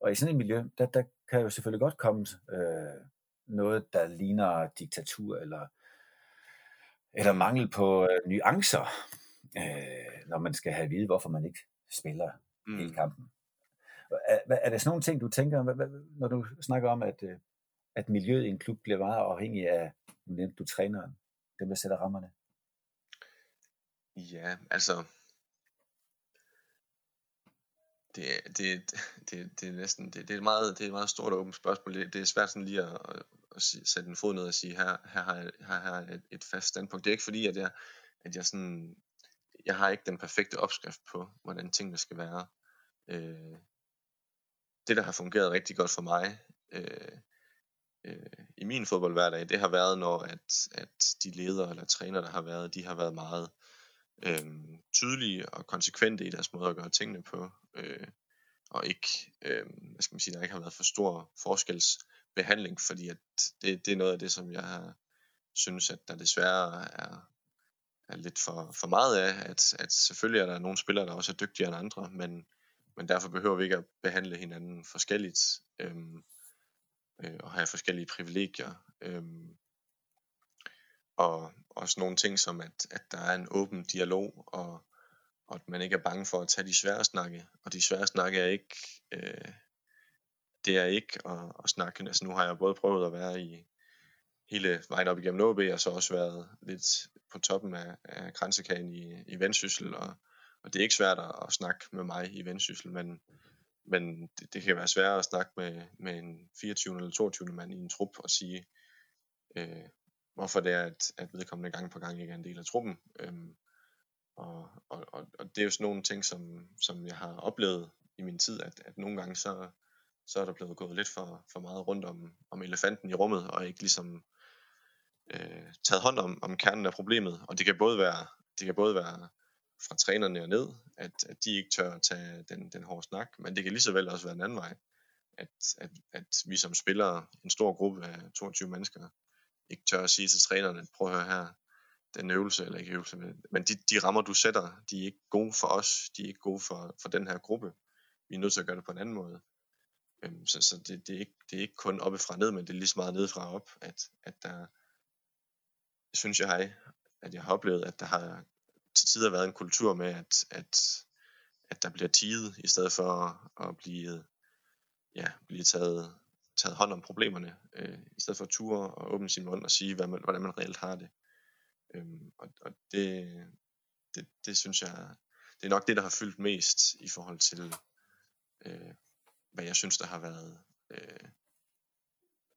Og i sådan et miljø, der, der kan jo selvfølgelig godt komme øh, noget, der ligner diktatur eller, eller mangel på øh, nuancer, øh, når man skal have at vide, hvorfor man ikke spiller mm. hele kampen. Er, er der sådan nogle ting, du tænker, når du snakker om, at, øh, at miljøet i en klub bliver meget afhængig af, nu nævnte du træneren, dem der sætter rammerne? Ja, altså, det, det, det, det er næsten, det, det er et meget, det er et meget stort og åbent spørgsmål. Det, det er svært sådan lige at, at, sætte en fod ned og sige, her, her har jeg, her har jeg et, et fast standpunkt. Det er ikke fordi, at jeg, at jeg sådan, jeg har ikke den perfekte opskrift på, hvordan tingene skal være. Øh, det, der har fungeret rigtig godt for mig øh, øh, i min fodboldhverdag, det har været, når at, at de ledere eller træner, der har været, de har været meget øh, tydelige og konsekvente i deres måde at gøre tingene på, øh, og ikke, øh, hvad skal man sige, der ikke har været for stor forskels behandling, fordi at det, det er noget af det, som jeg har synes, at der desværre er, er lidt for, for meget af, at, at selvfølgelig er der nogle spillere, der også er dygtigere end andre, men, men derfor behøver vi ikke at behandle hinanden forskelligt, øhm, øh, og have forskellige privilegier. Øhm, og også nogle ting som, at, at der er en åben dialog, og, og at man ikke er bange for at tage de svære snakke. Og de svære snakke er ikke, øh, det er ikke at, at snakke. Altså nu har jeg både prøvet at være i hele vejen op igennem OB, og så også været lidt på toppen af, af grænsekagen i, i Vendsyssel, og, og det er ikke svært at, at snakke med mig i Vendsyssel, men, men det, det kan være svært at snakke med, med en 24. eller 22. mand i en trup og sige, øh, hvorfor det er, at, at vedkommende gang på gang ikke er en del af truppen. Øhm, og, og, og, og det er jo sådan nogle ting, som, som jeg har oplevet i min tid, at, at nogle gange så, så er der blevet gået lidt for, for meget rundt om, om elefanten i rummet, og ikke ligesom øh, taget hånd om, om kernen af problemet. Og det kan både være, det kan både være fra trænerne og ned, at, at de ikke tør at tage den, den hårde snak, men det kan lige så vel også være den anden vej, at, at, at vi som spillere, en stor gruppe af 22 mennesker, ikke tør at sige til trænerne, prøv at høre her, den øvelse, eller ikke øvelse, men de, de rammer, du sætter, de er ikke gode for os, de er ikke gode for, for den her gruppe. Vi er nødt til at gøre det på en anden måde. Øhm, så så det, det, er ikke, det er ikke kun oppe fra ned, men det er lige så meget ned fra op, at, at der, synes jeg, at jeg har oplevet, at der har til tider været en kultur med, at, at, at der bliver tiget, i stedet for at blive, ja, blive taget, taget hånd om problemerne, øh, i stedet for at ture og åbne sin mund og sige, hvad man, hvordan man reelt har det. Øhm, og og det, det, det synes jeg, det er nok det, der har fyldt mest i forhold til, øh, hvad jeg synes, der har været øh,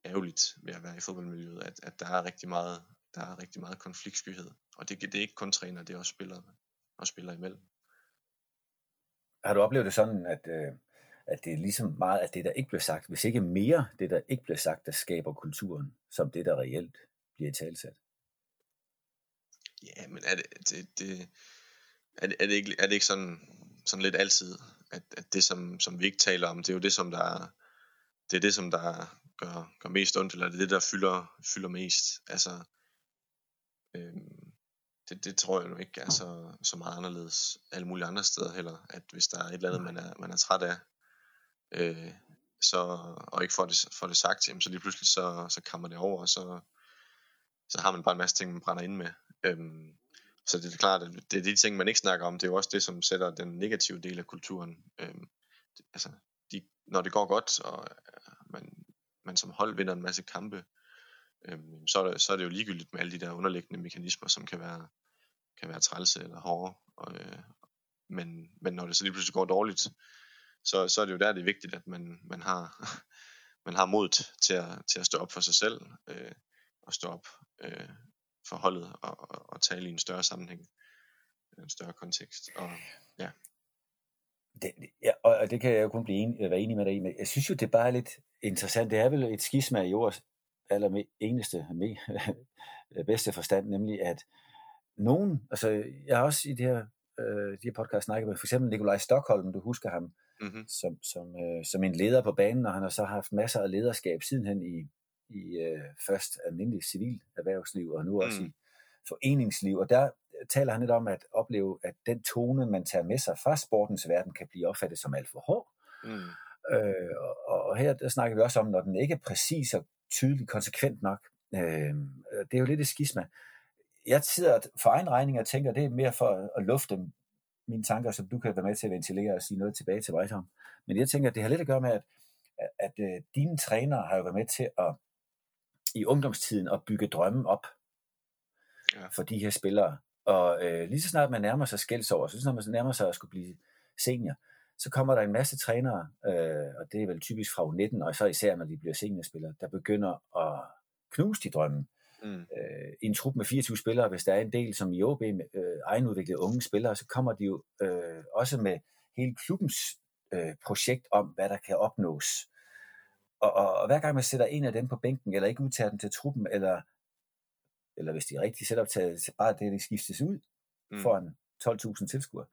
ærgerligt ved at være i fodboldmiljøet, at, at der er rigtig meget, der er rigtig meget konfliktskyhed. Og det, det er ikke kun træner, det er også spillere, og spillere imellem. Har du oplevet det sådan, at, øh, at det er ligesom meget af det, der ikke bliver sagt, hvis ikke mere det, der ikke bliver sagt, der skaber kulturen, som det, der reelt bliver talsat? Ja, men er det, det, det er, det, er, det ikke, er det ikke sådan, sådan lidt altid, at, at det, som, som vi ikke taler om, det er jo det, som der, det er det, som der gør, gør mest ondt, eller det er det, der fylder, fylder mest. Altså, øhm, det, det tror jeg nu ikke er så, så meget anderledes alle mulige andre steder heller, at hvis der er et eller andet, man er, man er træt af, øh, så, og ikke får det, får det sagt, jamen, så lige pludselig så, så kammer det over, og så, så har man bare en masse ting, man brænder ind med. Øhm, så det er klart, at det er de ting, man ikke snakker om. Det er jo også det, som sætter den negative del af kulturen. Øhm, det, altså, de, når det går godt, og øh, man, man som hold vinder en masse kampe, øhm, så, er det, så er det jo ligegyldigt med alle de der underliggende mekanismer, som kan være, kan være trælse eller hårde. Og, øh, men, men når det så lige pludselig går dårligt, så, så er det jo der, det er vigtigt, at man, man har (laughs) man har mod til at, til at stå op for sig selv, øh, og stå op øh, for holdet, og, og, og tale i en større sammenhæng, en større kontekst. Og, ja. Det, ja, og det kan jeg jo kun blive en, være enig med dig i, men jeg synes jo, det er bare lidt interessant. Det er vel et skisma i jordens aller eneste, med, (laughs) bedste forstand, nemlig at nogen, altså jeg har også i det her, øh, de her podcast snakket med for eksempel Nikolaj Stockholm, du husker ham, mm-hmm. som, som, øh, som en leder på banen, og han har så haft masser af lederskab sidenhen i, i øh, først almindelig civil erhvervsliv, og nu også mm. i foreningsliv, og der taler han lidt om at opleve, at den tone, man tager med sig fra sportens verden, kan blive opfattet som alt for hård. Mm. Øh, og, og her der snakker vi også om, når den ikke er præcis og tydelig, konsekvent nok. Øh, det er jo lidt et skisma. Jeg sidder for egen regning og tænker, det er mere for at lufte mine tanker, som du kan være med til at ventilere og sige noget tilbage til mig om. Men jeg tænker, at det har lidt at gøre med, at, at, at øh, dine trænere har jo været med til at i ungdomstiden at bygge drømmen op ja. for de her spillere. Og øh, lige så snart man nærmer sig skældsår, så snart man nærmer sig at skulle blive senior, så kommer der en masse trænere, øh, og det er vel typisk fra U19, og så især når de bliver seniorspillere, der begynder at knuse de drømme. Mm. Øh, en trup med 24 spillere, hvis der er en del som i OB øh, egenudviklede unge spillere, så kommer de jo øh, også med hele klubbens øh, projekt om, hvad der kan opnås. Og, og, og hver gang man sætter en af dem på bænken, eller ikke udtager den til truppen, eller, eller hvis de er rigtig op til bare det, de skiftes ud mm. for en 12.000 tilskuere,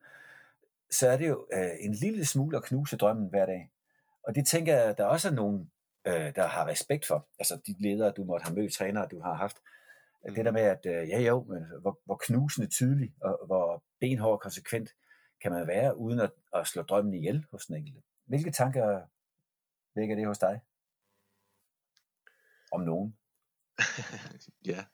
så er det jo øh, en lille smule at knuse drømmen hver dag. Og det tænker jeg, der også er nogen, øh, der har respekt for. Altså de ledere, du måtte have mødt, trænere, du har haft. Mm. Det der med, at øh, ja jo, men hvor, hvor knusende tydelig, og hvor benhård og konsekvent kan man være, uden at, at slå drømmen ihjel hos den enkelte. Hvilke tanker vækker det hos dig? Om nogen? (laughs) ja,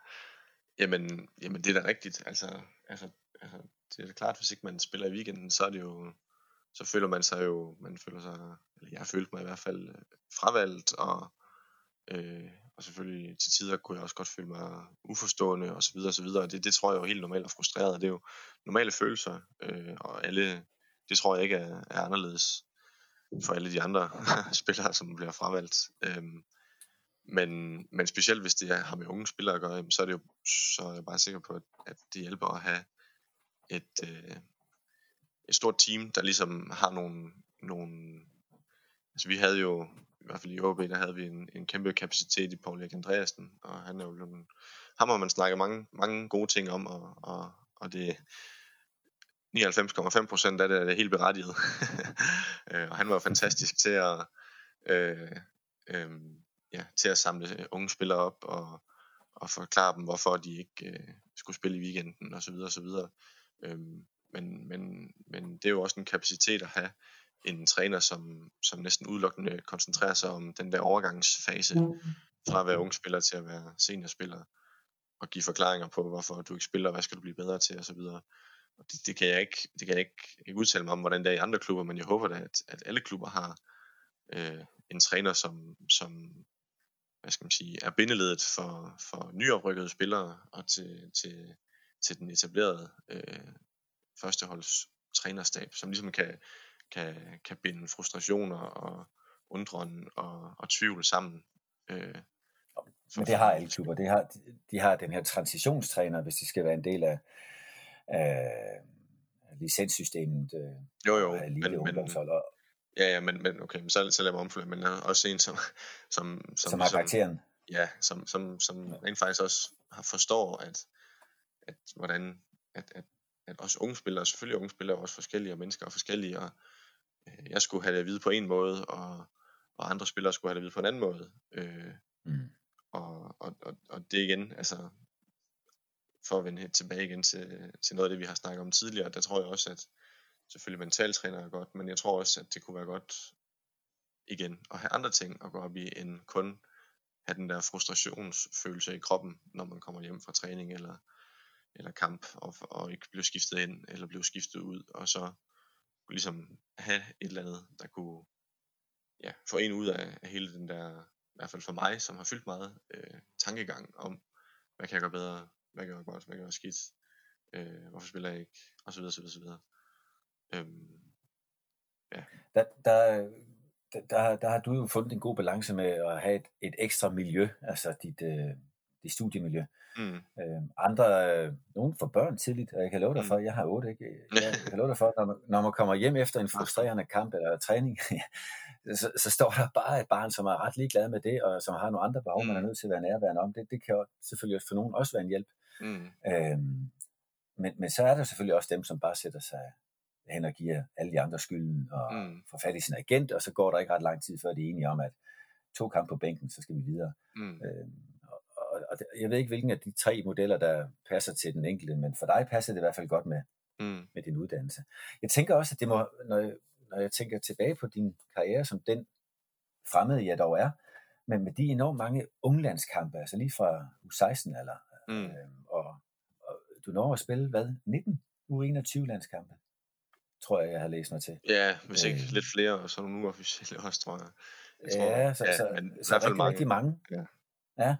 jamen, jamen det er da rigtigt. Altså, altså, altså, det er da klart, hvis ikke man spiller i weekenden, så er det jo, så føler man sig jo, man føler sig, eller jeg følte mig i hvert fald øh, fravalgt, og, øh, og selvfølgelig til tider kunne jeg også godt føle mig uforstående, og så videre, og så videre. Det, det tror jeg jo helt normalt og frustreret. Det er jo normale følelser, øh, og alle, det tror jeg ikke er, er anderledes for alle de andre (laughs) spillere, som bliver fravalgt. Øh, men, men specielt hvis det har med unge spillere at gøre, så er det jo så er jeg bare sikker på, at, at det hjælper at have et, øh, et stort team, der ligesom har nogle, nogle altså vi havde jo, i hvert fald i OB, der havde vi en, en kæmpe kapacitet i Paul Erik Andreasen, og han er jo nogle, ham har man snakket mange, mange gode ting om, og, og, og det 99,5 procent af det er det helt berettiget. (laughs) Øh, og han var fantastisk til at, øh, øh, ja, til at samle unge spillere op og, og forklare dem, hvorfor de ikke øh, skulle spille i weekenden osv. osv. Øhm, men, men, men det er jo også en kapacitet at have en træner, som, som næsten udelukkende koncentrerer sig om den der overgangsfase mm. fra at være ung spiller til at være seniorspiller og give forklaringer på, hvorfor du ikke spiller, hvad skal du blive bedre til osv. Og det, det, kan jeg ikke, det kan jeg ikke, ikke udtale mig om, hvordan det er i andre klubber, men jeg håber da, at, at alle klubber har øh, en træner, som, som hvad skal man sige, er bindeledet for, for nyoprekkede spillere og til, til, til den etablerede øh, førsteholds trænerstab, som ligesom kan, kan, kan binde frustrationer og undren og, og tvivl sammen. Øh, Men det har alle klubber. De har, de har den her transitionstræner, hvis de skal være en del af, af licenssystemet. Øh, jo, jo. Men, men, ja, ja, men, men okay, men så, så lad mig omfølge, men også en, som, (laughs) som, som, som har karakteren. Ja, som, som, som rent faktisk også har forstår, at, at hvordan at, at, at også unge spillere, selvfølgelig unge spillere er også forskellige, og mennesker er forskellige, og øh, jeg skulle have det at vide på en måde, og, og andre spillere skulle have det at vide på en anden måde. Øh, mm. og, og, og, og det igen, altså for at vende tilbage igen til, til noget af det, vi har snakket om tidligere, der tror jeg også, at selvfølgelig mentaltræner er godt, men jeg tror også, at det kunne være godt igen at have andre ting at gå op i, end kun have den der frustrationsfølelse i kroppen, når man kommer hjem fra træning eller, eller kamp, og, og ikke blive skiftet ind, eller blive skiftet ud, og så ligesom have et eller andet, der kunne ja, få en ud af, af hele den der, i hvert fald for mig, som har fyldt meget øh, tankegang om, hvad kan jeg gøre bedre, hvad kan jeg gøre godt, hvad kan jeg gøre skidt, øh, hvorfor spiller jeg ikke, og så videre, så videre, så videre. Øhm, ja. Der, der, der, der har du jo fundet en god balance med at have et, et ekstra miljø, altså dit, øh, dit studiemiljø. Mm. Øh, andre, øh, nogen får børn tidligt, og jeg kan love dig mm. for, jeg har otte, ikke? Jeg, (laughs) jeg kan love dig for, når man, når man kommer hjem efter en frustrerende kamp eller træning, (laughs) så, så står der bare et barn, som er ret ligeglad med det, og som har nogle andre behov, mm. man er mm. nødt til at være nærværende om. Det, det kan jo selvfølgelig for nogen også være en hjælp. Mm. Øhm, men, men så er der selvfølgelig også dem, som bare sætter sig hen og giver alle de andre skylden og mm. får fat i sin agent, og så går der ikke ret lang tid, før de er enige om, at to kampe på bænken, så skal vi videre. Mm. Øhm, og, og, og jeg ved ikke, hvilken af de tre modeller, der passer til den enkelte, men for dig passer det i hvert fald godt med, mm. med din uddannelse. Jeg tænker også, at det må, når jeg, når jeg tænker tilbage på din karriere som den fremmede, jeg dog er, men med de enormt mange unglandskampe, altså lige fra U16 eller, mm. øhm, og, og du når at spille, hvad, 19 U21 landskampe? Tror jeg, jeg har læst mig til. Ja, hvis ikke øh, lidt flere, og så nogle uofficielle også, (laughs) tror jeg. jeg tror, ja, så, ja, så, men så, så rigtig, mange. rigtig mange. Ja. ja.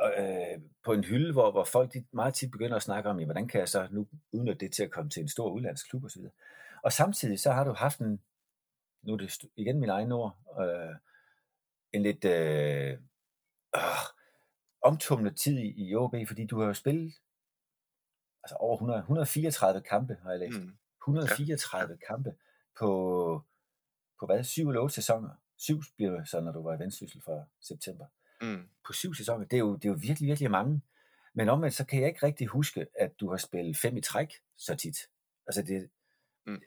Og, øh, på en hylde, hvor, hvor folk de meget tit begynder at snakke om, ja, hvordan kan jeg så nu udnytte det til at komme til en stor udlandsklub osv. Og samtidig så har du haft en, nu er det igen min egen ord, øh, en lidt øh, øh, omtumlet tid i, i OB, fordi du har jo spillet altså over 100, 134 kampe, har jeg læst. Mm. 134 ja. kampe på, på hvad, syv eller otte sæsoner. Syv bliver det så, når du var i Vendsyssel fra september. Mm. På syv sæsoner, det er, jo, det er jo virkelig, virkelig mange. Men omvendt, så kan jeg ikke rigtig huske, at du har spillet fem i træk så tit. Altså det, mm.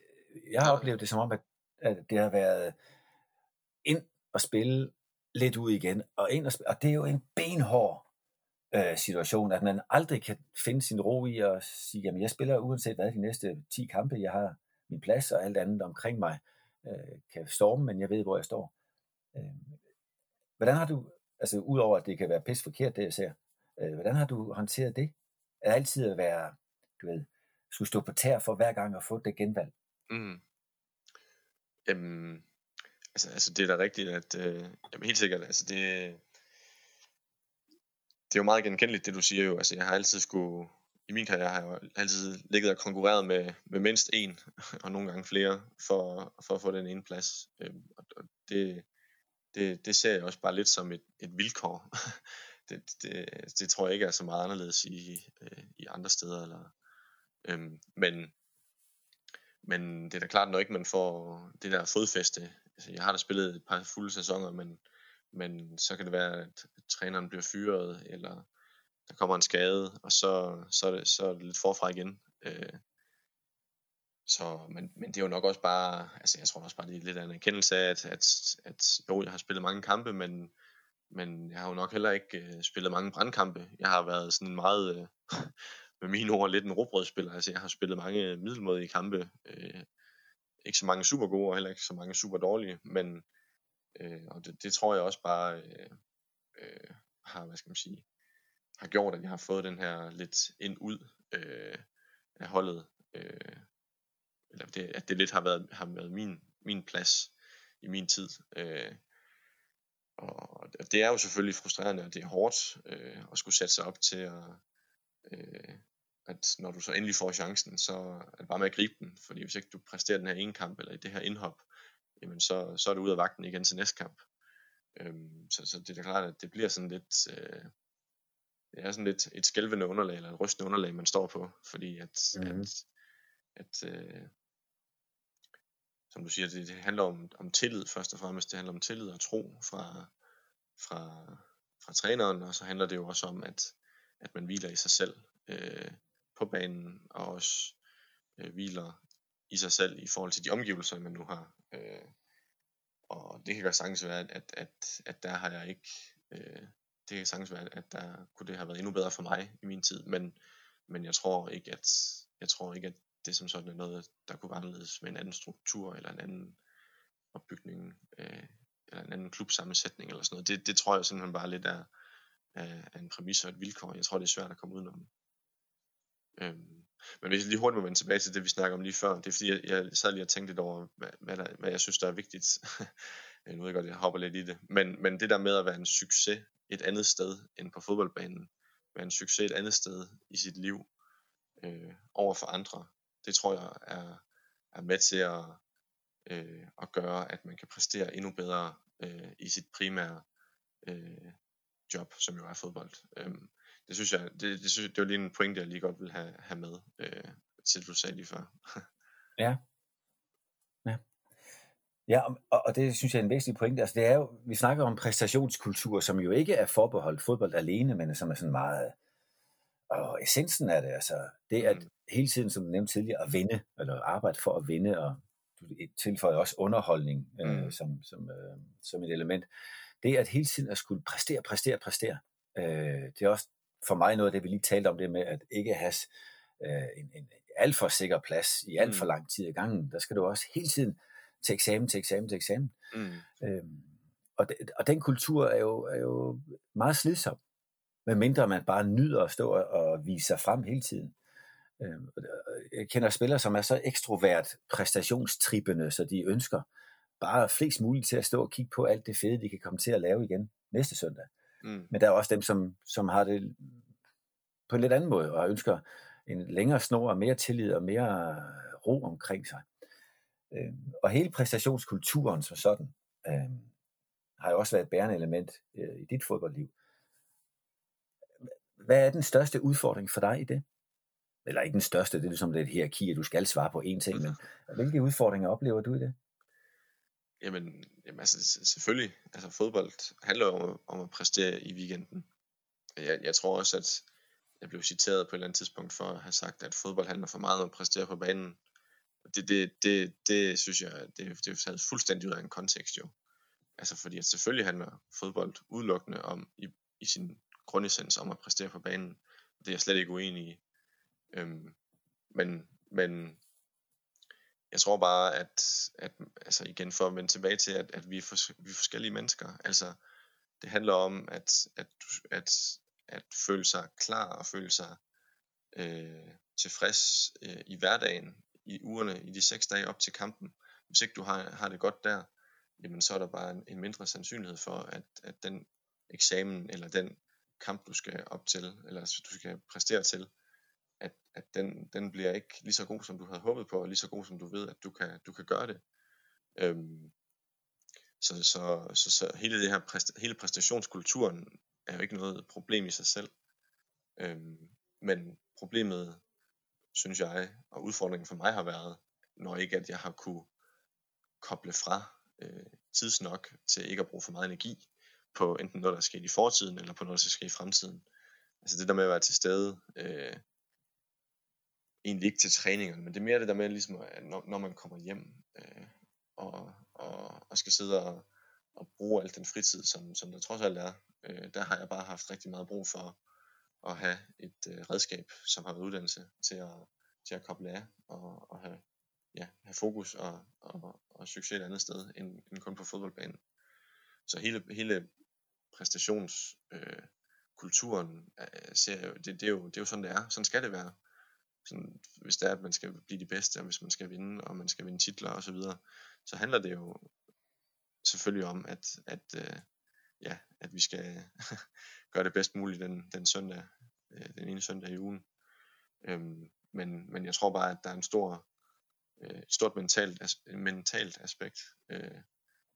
jeg har oplevet det som om, at, at det har været ind og spille lidt ud igen, og ind og spille, og det er jo en benhård øh, situation, at man aldrig kan finde sin ro i at sige, jamen jeg spiller uanset hvad de næste 10 kampe, jeg har min plads og alt andet omkring mig, øh, kan storme, men jeg ved, hvor jeg står. Øh, hvordan har du, altså udover at det kan være pis forkert, det jeg ser, øh, hvordan har du håndteret det? At altid at være, du ved, skulle stå på tær for hver gang at få det genvalg? Mm. Jamen, altså, altså det er da rigtigt, at øh, jamen, helt sikkert, altså det, det er jo meget genkendeligt, det du siger jo. Altså, jeg har altid skulle, i min karriere har jeg altid ligget og konkurreret med, med mindst en, (laughs) og nogle gange flere, for, for at få den ene plads. Øhm, og det, det, det ser jeg også bare lidt som et, et vilkår. (laughs) det, det, det tror jeg ikke er så meget anderledes i, øh, i andre steder. Eller, øhm, men, men det er da klart, når ikke man får det der fodfæste. Altså, jeg har da spillet et par fulde sæsoner, men men så kan det være, at træneren bliver fyret, eller der kommer en skade, og så, så, er, det, så er det lidt forfra igen. Øh, så, men, men det er jo nok også bare, altså jeg tror også bare, det er lidt af en erkendelse af, at, at, at jo, jeg har spillet mange kampe, men, men jeg har jo nok heller ikke øh, spillet mange brandkampe. Jeg har været sådan en meget, øh, (laughs) med mine ord, lidt en råbrødspiller. Altså jeg har spillet mange middelmådige kampe. Øh, ikke så mange super gode, og heller ikke så mange super dårlige, men, Øh, og det, det tror jeg også bare øh, øh, har, hvad skal man sige, har gjort, at jeg har fået den her lidt ind ud øh, af holdet. Øh, eller det, at det lidt har været, har været min, min plads i min tid. Øh, og det er jo selvfølgelig frustrerende, og det er hårdt øh, at skulle sætte sig op til at, øh, at når du så endelig får chancen, så er det bare med at gribe den. Fordi hvis ikke du præsterer den her ene kamp, eller i det her indhop, jamen så, så er du ud af vagten igen til næste kamp. Øhm, så, så det er da klart, at det bliver sådan lidt, øh, det er sådan lidt et skælvende underlag, eller et rystende underlag, man står på, fordi at, mm-hmm. at, at øh, som du siger, det, det handler om, om tillid først og fremmest, det handler om tillid og tro fra, fra, fra træneren, og så handler det jo også om, at, at man hviler i sig selv øh, på banen, og også øh, hviler i sig selv i forhold til de omgivelser, man nu har. Øh, og det kan godt sagtens være, at, at, at der har jeg ikke, øh, det kan sagtens være, at der kunne det have været endnu bedre for mig i min tid, men, men jeg tror ikke, at jeg tror ikke, at det som sådan er noget, der kunne være anderledes med en anden struktur, eller en anden opbygning, øh, eller en anden klubsammensætning, eller sådan noget. Det, det tror jeg simpelthen bare lidt er, er en præmis og et vilkår. Jeg tror, det er svært at komme udenom. Øhm, men hvis jeg lige hurtigt må vende tilbage til det, vi snakker om lige før, det er fordi, jeg, jeg sad lige og tænkte lidt over, hvad, hvad, der, hvad jeg synes, der er vigtigt. (laughs) nu ved jeg godt, jeg hopper lidt i det, men, men det der med at være en succes et andet sted end på fodboldbanen, være en succes et andet sted i sit liv øh, over for andre, det tror jeg er, er med til at, øh, at gøre, at man kan præstere endnu bedre øh, i sit primære øh, job, som jo er fodbold. Øhm, det synes jeg, det, det, synes, det var lige en pointe, jeg lige godt vil have, have med, øh, til du sagde lige før. (laughs) ja. Ja. Ja, og, og det synes jeg er en væsentlig pointe. Altså det er jo, vi snakker om præstationskultur, som jo ikke er forbeholdt fodbold alene, men som er sådan meget, og essensen af det, altså, det er at mm. hele tiden, som du nævnte tidligere, at vinde, eller arbejde for at vinde, og du tilføjer også underholdning øh, mm. som, som, øh, som et element. Det er at hele tiden at skulle præstere, præstere, præstere. Øh, det er også for mig noget af det, vi lige talte om, det med at ikke have øh, en, en alt for sikker plads i alt for mm. lang tid i gangen. Der skal du også hele tiden til eksamen, til eksamen, til eksamen. Mm. Øhm, og, de, og den kultur er jo, er jo meget slidsom, medmindre man bare nyder at stå og vise sig frem hele tiden. Øhm, jeg kender spillere, som er så ekstrovert præstationstrippende, så de ønsker bare flest muligt til at stå og kigge på alt det fede, de kan komme til at lave igen næste søndag. Mm. Men der er også dem, som, som har det på en lidt anden måde, og ønsker en længere snor og mere tillid og mere ro omkring sig. Øh, og hele præstationskulturen som sådan, øh, har jo også været et bærende element øh, i dit fodboldliv. Hvad er den største udfordring for dig i det? Eller ikke den største, det er ligesom det et hierarki, at du skal svare på én ting, men (laughs) hvilke udfordringer oplever du i det? Jamen, jamen altså, selvfølgelig. Altså, fodbold handler om, om at præstere i weekenden. Jeg, jeg tror også, at jeg blev citeret på et eller andet tidspunkt for at have sagt, at fodbold handler for meget om at præstere på banen. Det, det, det, det synes jeg, det, det er taget fuldstændig ud af en kontekst jo. Altså fordi at selvfølgelig handler fodbold udelukkende om, i, i sin grundessens om at præstere på banen. Det er jeg slet ikke uenig i. Øhm, men, men jeg tror bare, at, at altså igen for at vende tilbage til, at, at vi, er for, vi er forskellige mennesker. Altså, det handler om at, at, at, at føle sig klar og føle sig øh, tilfreds øh, i hverdagen, i ugerne, i de seks dage op til kampen. Hvis ikke du har, har det godt der, jamen så er der bare en, en mindre sandsynlighed for, at, at den eksamen eller den kamp, du skal op til, eller du skal præstere til, at, at den, den bliver ikke lige så god, som du havde håbet på, og lige så god, som du ved, at du kan, du kan gøre det. Øhm, så, så, så, så hele det her præst, hele præstationskulturen er jo ikke noget problem i sig selv. Øhm, men problemet, synes jeg, og udfordringen for mig har været, når ikke at jeg har kunne koble fra øh, tidsnok til ikke at bruge for meget energi på enten noget, der er sket i fortiden, eller på noget, der skal ske i fremtiden. Altså det der med at være til stede, øh, egentlig ikke til træningerne, men det er mere det der med, ligesom, at når, når man kommer hjem øh, og, og, og skal sidde og, og bruge al den fritid, som, som der trods alt er, øh, der har jeg bare haft rigtig meget brug for at have et øh, redskab, som har været uddannelse til at, til at koble af og, og have, ja, have fokus og, og, og succes et andet sted end, end kun på fodboldbanen. Så hele, hele præstationskulturen, øh, øh ser, det, det, er jo, det er jo sådan, det er. Sådan skal det være sådan, hvis det er, at man skal blive de bedste, og hvis man skal vinde, og man skal vinde titler og så videre, så handler det jo selvfølgelig om, at, at, øh, ja, at vi skal (laughs) gøre det bedst muligt den, den søndag, øh, den ene søndag i ugen. Øhm, men, men jeg tror bare, at der er en stor, øh, stort mentalt, as, mentalt aspekt, øh,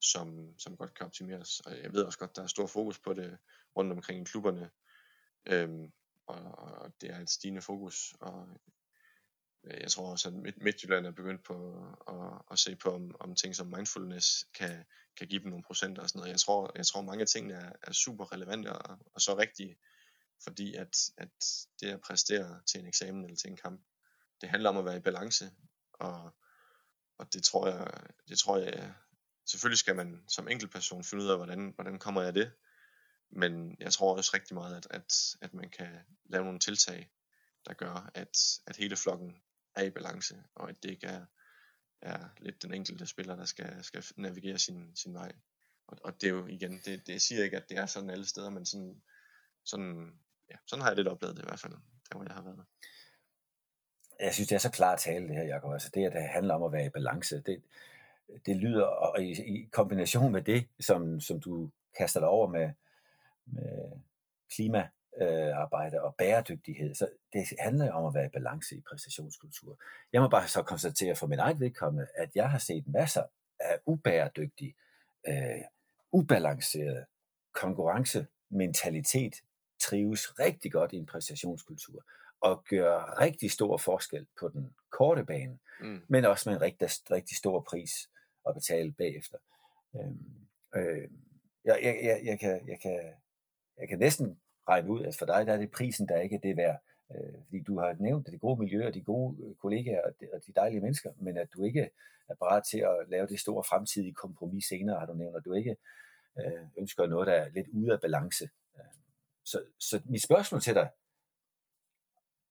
som, som godt kan optimeres. Og jeg ved også godt, der er stor fokus på det rundt omkring i klubberne. Øhm, og, og det er et stigende fokus, og Øh, jeg tror også, at Midtjylland er begyndt på at, at se på, om, om ting som mindfulness kan, kan give dem nogle procenter og sådan noget. Jeg tror, jeg tror mange af tingene er, er super relevante og, og så rigtige, fordi at, at det at præstere til en eksamen eller til en kamp, det handler om at være i balance, og, og det tror jeg, det tror jeg, selvfølgelig skal man som enkeltperson finde ud af, hvordan, hvordan kommer jeg det, men jeg tror også rigtig meget, at, at, at man kan lave nogle tiltag, der gør, at, at hele flokken er i balance, og at det ikke er, er lidt den enkelte spiller, der skal, skal navigere sin, sin vej. Og, og det er jo igen, det, det siger ikke, at det er sådan alle steder, men sådan, sådan, ja, sådan har jeg lidt oplevet det i hvert fald, der hvor jeg har været. Jeg synes, det er så klart at tale det her, Jacob. Altså det, at det handler om at være i balance, det, det lyder, og i, i kombination med det, som, som du kaster dig over med, med klima, klimaarbejde og bæredygtighed, så det handler om at være i balance i præstationskultur. Jeg må bare så konstatere for min egen vedkommende, at jeg har set masser af ubæredygtig, øh, ubalanceret konkurrencementalitet trives rigtig godt i en præstationskultur og gør rigtig stor forskel på den korte bane, mm. men også med en rigtig, rigtig stor pris at betale bagefter. Øhm, øh, jeg, jeg, jeg, jeg, kan, jeg, kan, jeg kan næsten regne ud, at for dig der er det prisen, der ikke er det værd. Øh, fordi du har nævnt det gode miljø og de gode øh, kollegaer og de, og de dejlige mennesker, men at du ikke er parat til at lave det store fremtidige kompromis senere, har du nævnt, at du ikke øh, ønsker noget, der er lidt ude af balance. Øh, så, så mit spørgsmål til dig,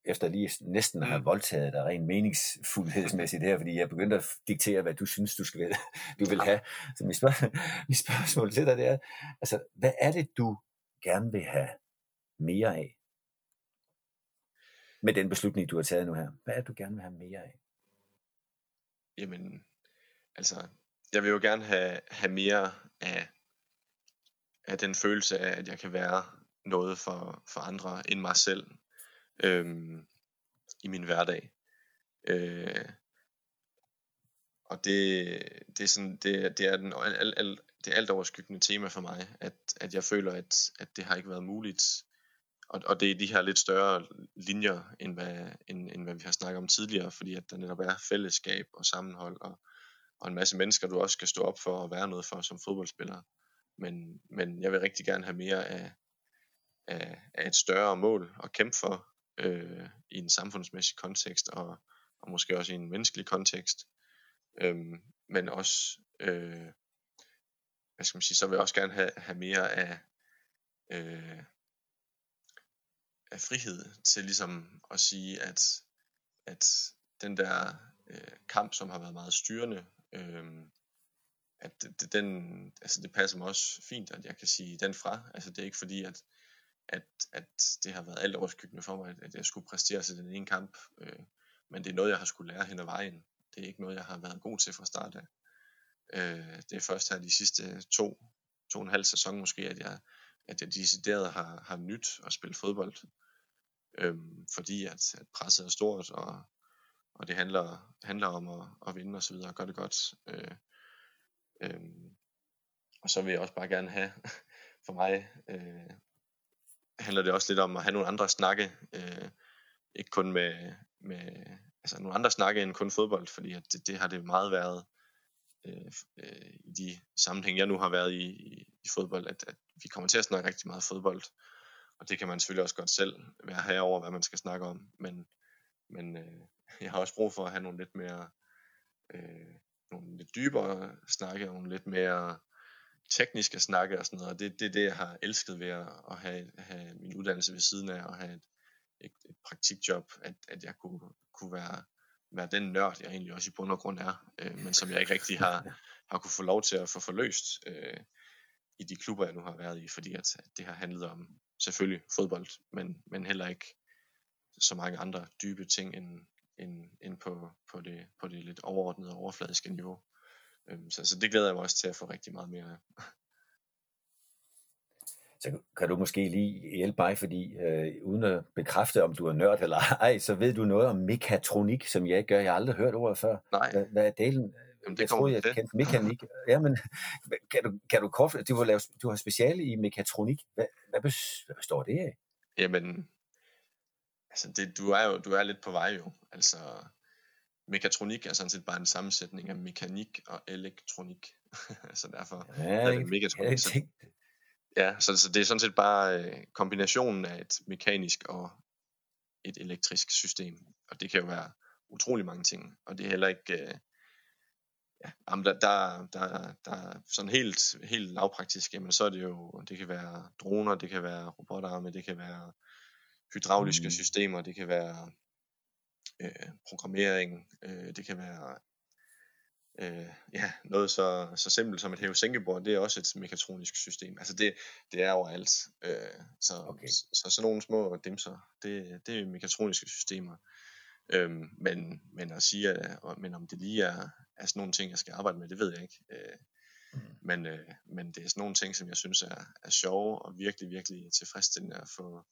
efter lige næsten at have mm. voldtaget dig rent meningsfuldhedsmæssigt her, fordi jeg begyndte at diktere, hvad du synes, du, skal, du vil have. Så mit spørgsmål, (laughs) mit spørgsmål til dig, det er, altså, hvad er det, du gerne vil have mere af? Med den beslutning, du har taget nu her. Hvad er det, du gerne vil have mere af? Jamen, altså, jeg vil jo gerne have, have mere af, af den følelse af, at jeg kan være noget for, for andre end mig selv øhm, i min hverdag. Øh, og det, det er sådan, det, det er den al, al, det alt overskyggende tema for mig, at, at jeg føler, at, at det har ikke været muligt. Og, og det er de her lidt større linjer, end hvad, end, end hvad vi har snakket om tidligere, fordi at der netop er fællesskab og sammenhold, og, og en masse mennesker, du også skal stå op for og være noget for som fodboldspiller. Men, men jeg vil rigtig gerne have mere af, af, af et større mål at kæmpe for, øh, i en samfundsmæssig kontekst, og, og måske også i en menneskelig kontekst. Øhm, men også, øh, hvad skal man sige, så vil jeg også gerne have, have mere af, øh, af frihed til ligesom at sige, at, at den der øh, kamp, som har været meget styrende, øh, at det, den, altså det passer mig også fint, at jeg kan sige den fra. Altså det er ikke fordi, at, at, at det har været alt overskyggende for mig, at jeg skulle præstere til den ene kamp. Øh, men det er noget, jeg har skulle lære hen ad vejen. Det er ikke noget, jeg har været god til fra start af. Øh, det er først her de sidste to, to og en halv sæson måske, at jeg, at jeg decideret har, har nyt at spille fodbold. Øhm, fordi at, at presset er stort, og, og det handler, handler om at, at vinde og så videre, og gøre det godt. Øh, øhm, og så vil jeg også bare gerne have, (laughs) for mig, øh, handler det også lidt om at have nogle andre snakke, øh, ikke kun med, med altså nogle andre snakke end kun fodbold, fordi at det, det har det meget været øh, øh, i de sammenhæng, jeg nu har været i, i, i fodbold, at, at vi kommer til at snakke rigtig meget fodbold, og det kan man selvfølgelig også godt selv være herover, hvad man skal snakke om, men, men øh, jeg har også brug for at have nogle lidt mere, øh, nogle lidt dybere snakke, og nogle lidt mere tekniske snakke og sådan noget, og det, det er det, jeg har elsket ved at, at have, have min uddannelse ved siden af, og have et, et, et praktikjob, at, at jeg kunne, kunne være, være den nørd, jeg egentlig også i bund og grund er, øh, men som jeg ikke rigtig har, (laughs) har kunne få lov til at få forløst øh, i de klubber, jeg nu har været i, fordi at, at det har handlet om selvfølgelig fodbold, men, men heller ikke så mange andre dybe ting end, end, end på, på, det, på det lidt overordnede og overfladiske niveau. Øhm, så, så det glæder jeg mig også til at få rigtig meget mere af. Så kan du måske lige hjælpe mig, fordi øh, uden at bekræfte, om du er nørd eller (laughs) ej, så ved du noget om mekatronik, som jeg ikke gør. Jeg har aldrig hørt ordet før. Nej. Hvad, hvad er delen? Jamen, det jeg troede, jeg kendte mekanik. (laughs) Jamen, kan du, kan du, kort, du, har lavet, du har speciale i mekatronik. Hvad, hvad består det af? Jamen, altså det, du er jo du er lidt på vej jo. Altså, mekatronik er sådan set bare en sammensætning af mekanik og elektronik. (laughs) så derfor ja, er det mekatronik. Så, ja, så, så det er sådan set bare øh, kombinationen af et mekanisk og et elektrisk system. Og det kan jo være utrolig mange ting. Og det er heller ikke... Øh, ja, jamen der, der, der, der sådan helt, helt lavpraktisk, jamen så er det jo, det kan være droner, det kan være robotarme, det kan være hydrauliske mm. systemer, det kan være øh, programmering, øh, det kan være øh, ja, noget så, så simpelt som et hæve-sænkebord, det er også et mekatronisk system. Altså det, det er overalt. Øh, så, okay. så, så sådan nogle små dimser, det, det er mekatroniske systemer. Øh, men, men at sige, at, men om det lige er, er sådan nogle ting, jeg skal arbejde med, det ved jeg ikke. Øh, mm. men, øh, men det er sådan nogle ting, som jeg synes er, er sjove og virkelig, virkelig tilfredsstillende at få,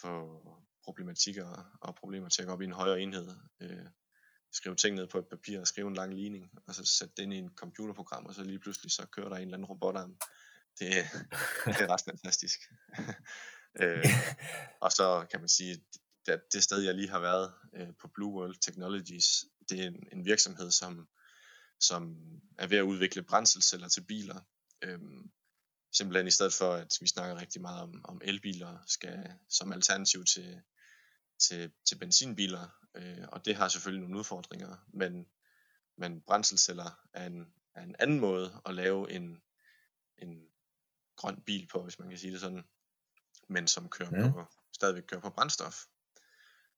få problematikker og problemer til at gå op i en højere enhed. Øh, skrive ting ned på et papir og skrive en lang ligning, og så sætte det ind i en computerprogram, og så lige pludselig så kører der en eller anden robotarm. Det, det er ret fantastisk. (laughs) øh, og så kan man sige, at det sted, jeg lige har været øh, på Blue World Technologies, det er en, en virksomhed, som, som er ved at udvikle brændselsceller til biler. Øh, simpelthen i stedet for, at vi snakker rigtig meget om, om elbiler skal som alternativ til, til, til benzinbiler, øh, og det har selvfølgelig nogle udfordringer, men, men brændselsceller er en, er en anden måde at lave en, en grøn bil på, hvis man kan sige det sådan, men som kører ja. på, stadigvæk kører på brændstof.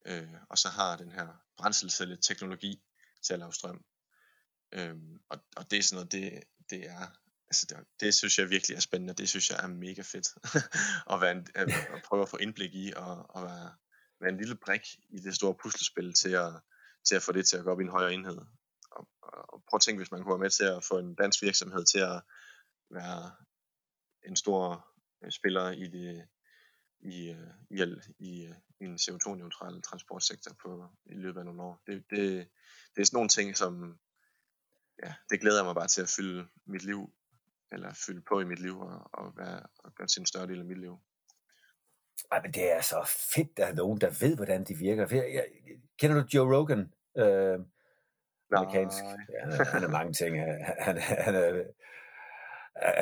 Øh, og så har den her brændselscelle teknologi til at lave strøm. Øh, og, og det er sådan noget, det, det er altså det, det synes jeg virkelig er spændende, det synes jeg er mega fedt (laughs) at, være en, at, at prøve at få indblik i og, og være, være en lille brik i det store puslespil til at, til at få det til at gå op i en højere enhed. Og, og prøv at tænke, hvis man kunne være med til at få en dansk virksomhed til at være en stor øh, spiller i det i, øh, i, i, øh, i en CO2-neutral transportsektor på, i løbet af nogle år. Det, det, det er sådan nogle ting, som ja, det glæder jeg mig bare til at fylde mit liv, eller fylde på i mit liv, og, og, være, og gøre til en større del af mit liv. Ej, men det er så fedt, at der er nogen, der ved, hvordan de virker. Jeg, jeg, kender du Joe Rogan? Øh, amerikansk. Ja, han, er, han er mange ting. Han, han, er,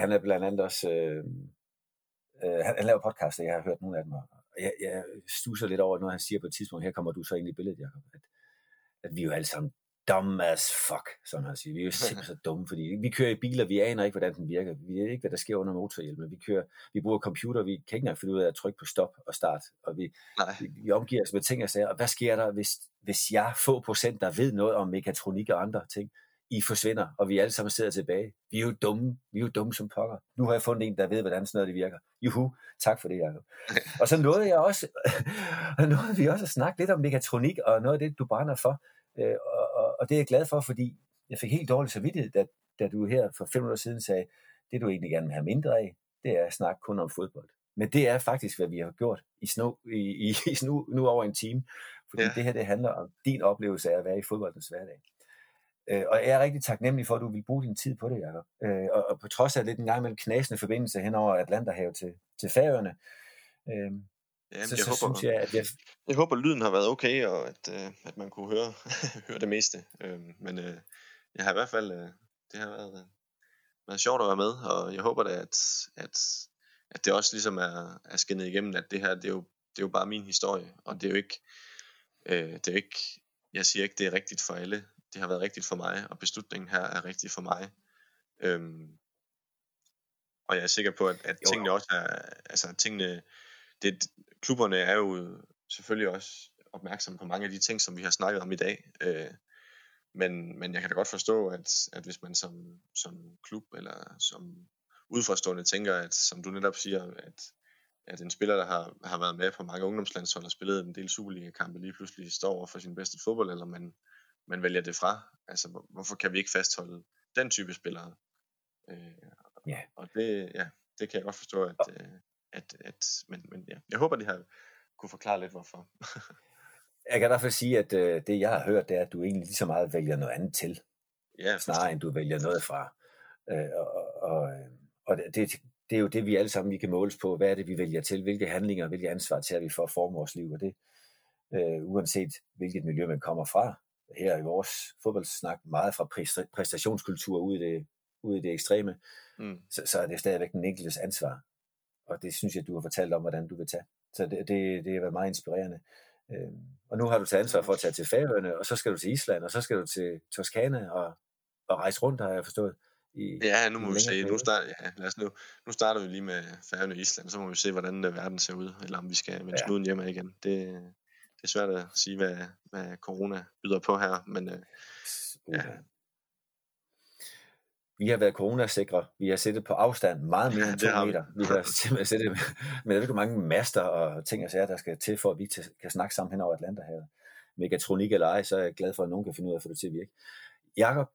han er blandt andet også... Øh, øh, han, han laver podcast, og jeg har hørt nogle af dem, og jeg, jeg stusser lidt over noget, han siger på et tidspunkt. Her kommer du så ind i billedet, Jacob. At, at vi jo alle sammen dumb as fuck, som han siger. Vi er jo (laughs) simpelthen så dumme, fordi vi kører i biler, vi aner ikke, hvordan den virker. Vi ved ikke, hvad der sker under motorhjelmen. Vi kører, vi bruger computer, vi kan ikke engang finde ud af at trykke på stop og start. Og vi, vi, vi omgiver os med ting og sager. Og hvad sker der, hvis, hvis jeg få procent, der ved noget om mekatronik og andre ting, I forsvinder, og vi alle sammen sidder tilbage. Vi er jo dumme. Vi er jo dumme som pokker. Nu har jeg fundet en, der ved, hvordan sådan noget det virker. Juhu, tak for det, Jacob. (laughs) og så nåede jeg også, (laughs) nåede vi også at snakke lidt om mekatronik, og noget af det, du brænder for. Øh, og, og, det er jeg glad for, fordi jeg fik helt dårligt samvittighed, da, da du her for fem minutter siden sagde, det du egentlig gerne vil have mindre af, det er at snakke kun om fodbold. Men det er faktisk, hvad vi har gjort i, snu, i, i, (laughs) i nu, nu over en time. Fordi ja. det her, det handler om din oplevelse af at være i fodboldens hverdag. Øh, og jeg er rigtig taknemmelig for, at du vil bruge din tid på det, Jacob. Øh, og, og på trods af lidt en gang imellem knasende forbindelse hen over Atlanterhavet til, til Færøerne, øh, Jamen, så, jeg, så håber, synes jeg, at jeg... jeg håber, at lyden har været okay, og at, øh, at man kunne høre, (laughs) høre det meste. Øh, men øh, jeg har i hvert fald, øh, det har været, øh, været sjovt at være med, og jeg håber da, at, at, at det også ligesom er, er skinnet igennem, at det her, det er, jo, det er jo bare min historie, og det er jo ikke, øh, det er ikke, jeg siger ikke, det er rigtigt for alle. Det har været rigtigt for mig, og beslutningen her er rigtig for mig. Øhm, og jeg er sikker på, at, at tingene også er, altså tingene, det, klubberne er jo selvfølgelig også opmærksomme på mange af de ting, som vi har snakket om i dag. Øh, men, men jeg kan da godt forstå, at, at hvis man som, som klub eller som udforstående tænker, at som du netop siger, at, at en spiller, der har, har været med på mange ungdomslandshold og spillet en del Superliga-kampe, lige pludselig står over for sin bedste fodbold, eller man, man vælger det fra. Altså, hvorfor kan vi ikke fastholde den type spillere? Øh, yeah. Og det, ja, det kan jeg godt forstå, at, øh, at, at men, men ja, jeg håber, de har kunne forklare lidt, hvorfor. (laughs) jeg kan i hvert fald sige, at øh, det, jeg har hørt, det er, at du egentlig lige så meget vælger noget andet til, ja, snarere end du vælger noget fra. Øh, og og, og det, det er jo det, vi alle sammen vi kan måles på. Hvad er det, vi vælger til? Hvilke handlinger, hvilke ansvar tager vi for at forme vores liv? Og det, øh, uanset hvilket miljø man kommer fra. Her i vores fodboldsnak meget fra præstationskultur ud i det, ud i det ekstreme, mm. så, så er det stadigvæk den enkeltes ansvar og det synes jeg, du har fortalt om, hvordan du vil tage. Så det, det, det har været meget inspirerende. Øh, og nu har du taget ansvar for at tage til Færøerne, og så skal du til Island, og så skal du til Toskana og, og rejse rundt, har jeg forstået. I, ja, nu må vi se. Nu, start, ja, lad os nu, nu starter vi lige med Færøerne og Island, så må vi se, hvordan øh, verden ser ud, eller om vi skal vende ja. snuden hjemme igen. Det, det er svært at sige, hvad, hvad corona byder på her, men øh, ja, vi har været coronasikre. Vi har siddet på afstand meget mere end to ja, meter. Vi har simpelthen siddet med, (laughs) med mange master og ting og sager, der skal til, for at vi kan snakke sammen hen over Atlanterhavet. Megatronik eller ej, så er jeg glad for, at nogen kan finde ud af at få det til at virke. Jakob,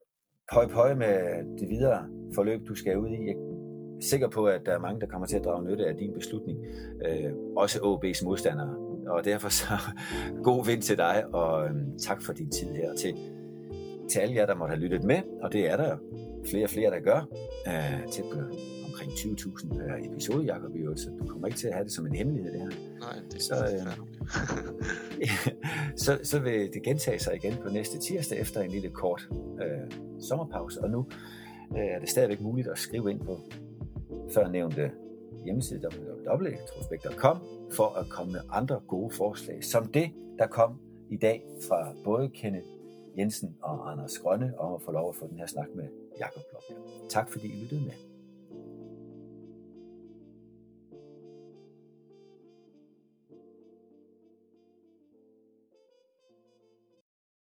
pøj pøj med det videre forløb, du skal ud i. Jeg er sikker på, at der er mange, der kommer til at drage nytte af din beslutning. Øh, også OB's modstandere. Og derfor så (laughs) god vind til dig, og øhm, tak for din tid her. Til, til alle jer, der måtte have lyttet med, og det er der flere og flere, der gør. Øh, tæt på omkring 20.000 per episode, Jacob i så du kommer ikke til at have det som en hemmelighed, det her. Nej, det så, øh, (laughs) så, så vil det gentage sig igen på næste tirsdag efter en lille kort øh, sommerpause, og nu øh, er det stadigvæk muligt at skrive ind på før nævnte hjemmeside www.trospekter.com for at komme med andre gode forslag, som det, der kom i dag fra både Kenneth Jensen og Anders Grønne om at få lov at få den her snak med Jakob Blok. Tak fordi I lyttede med.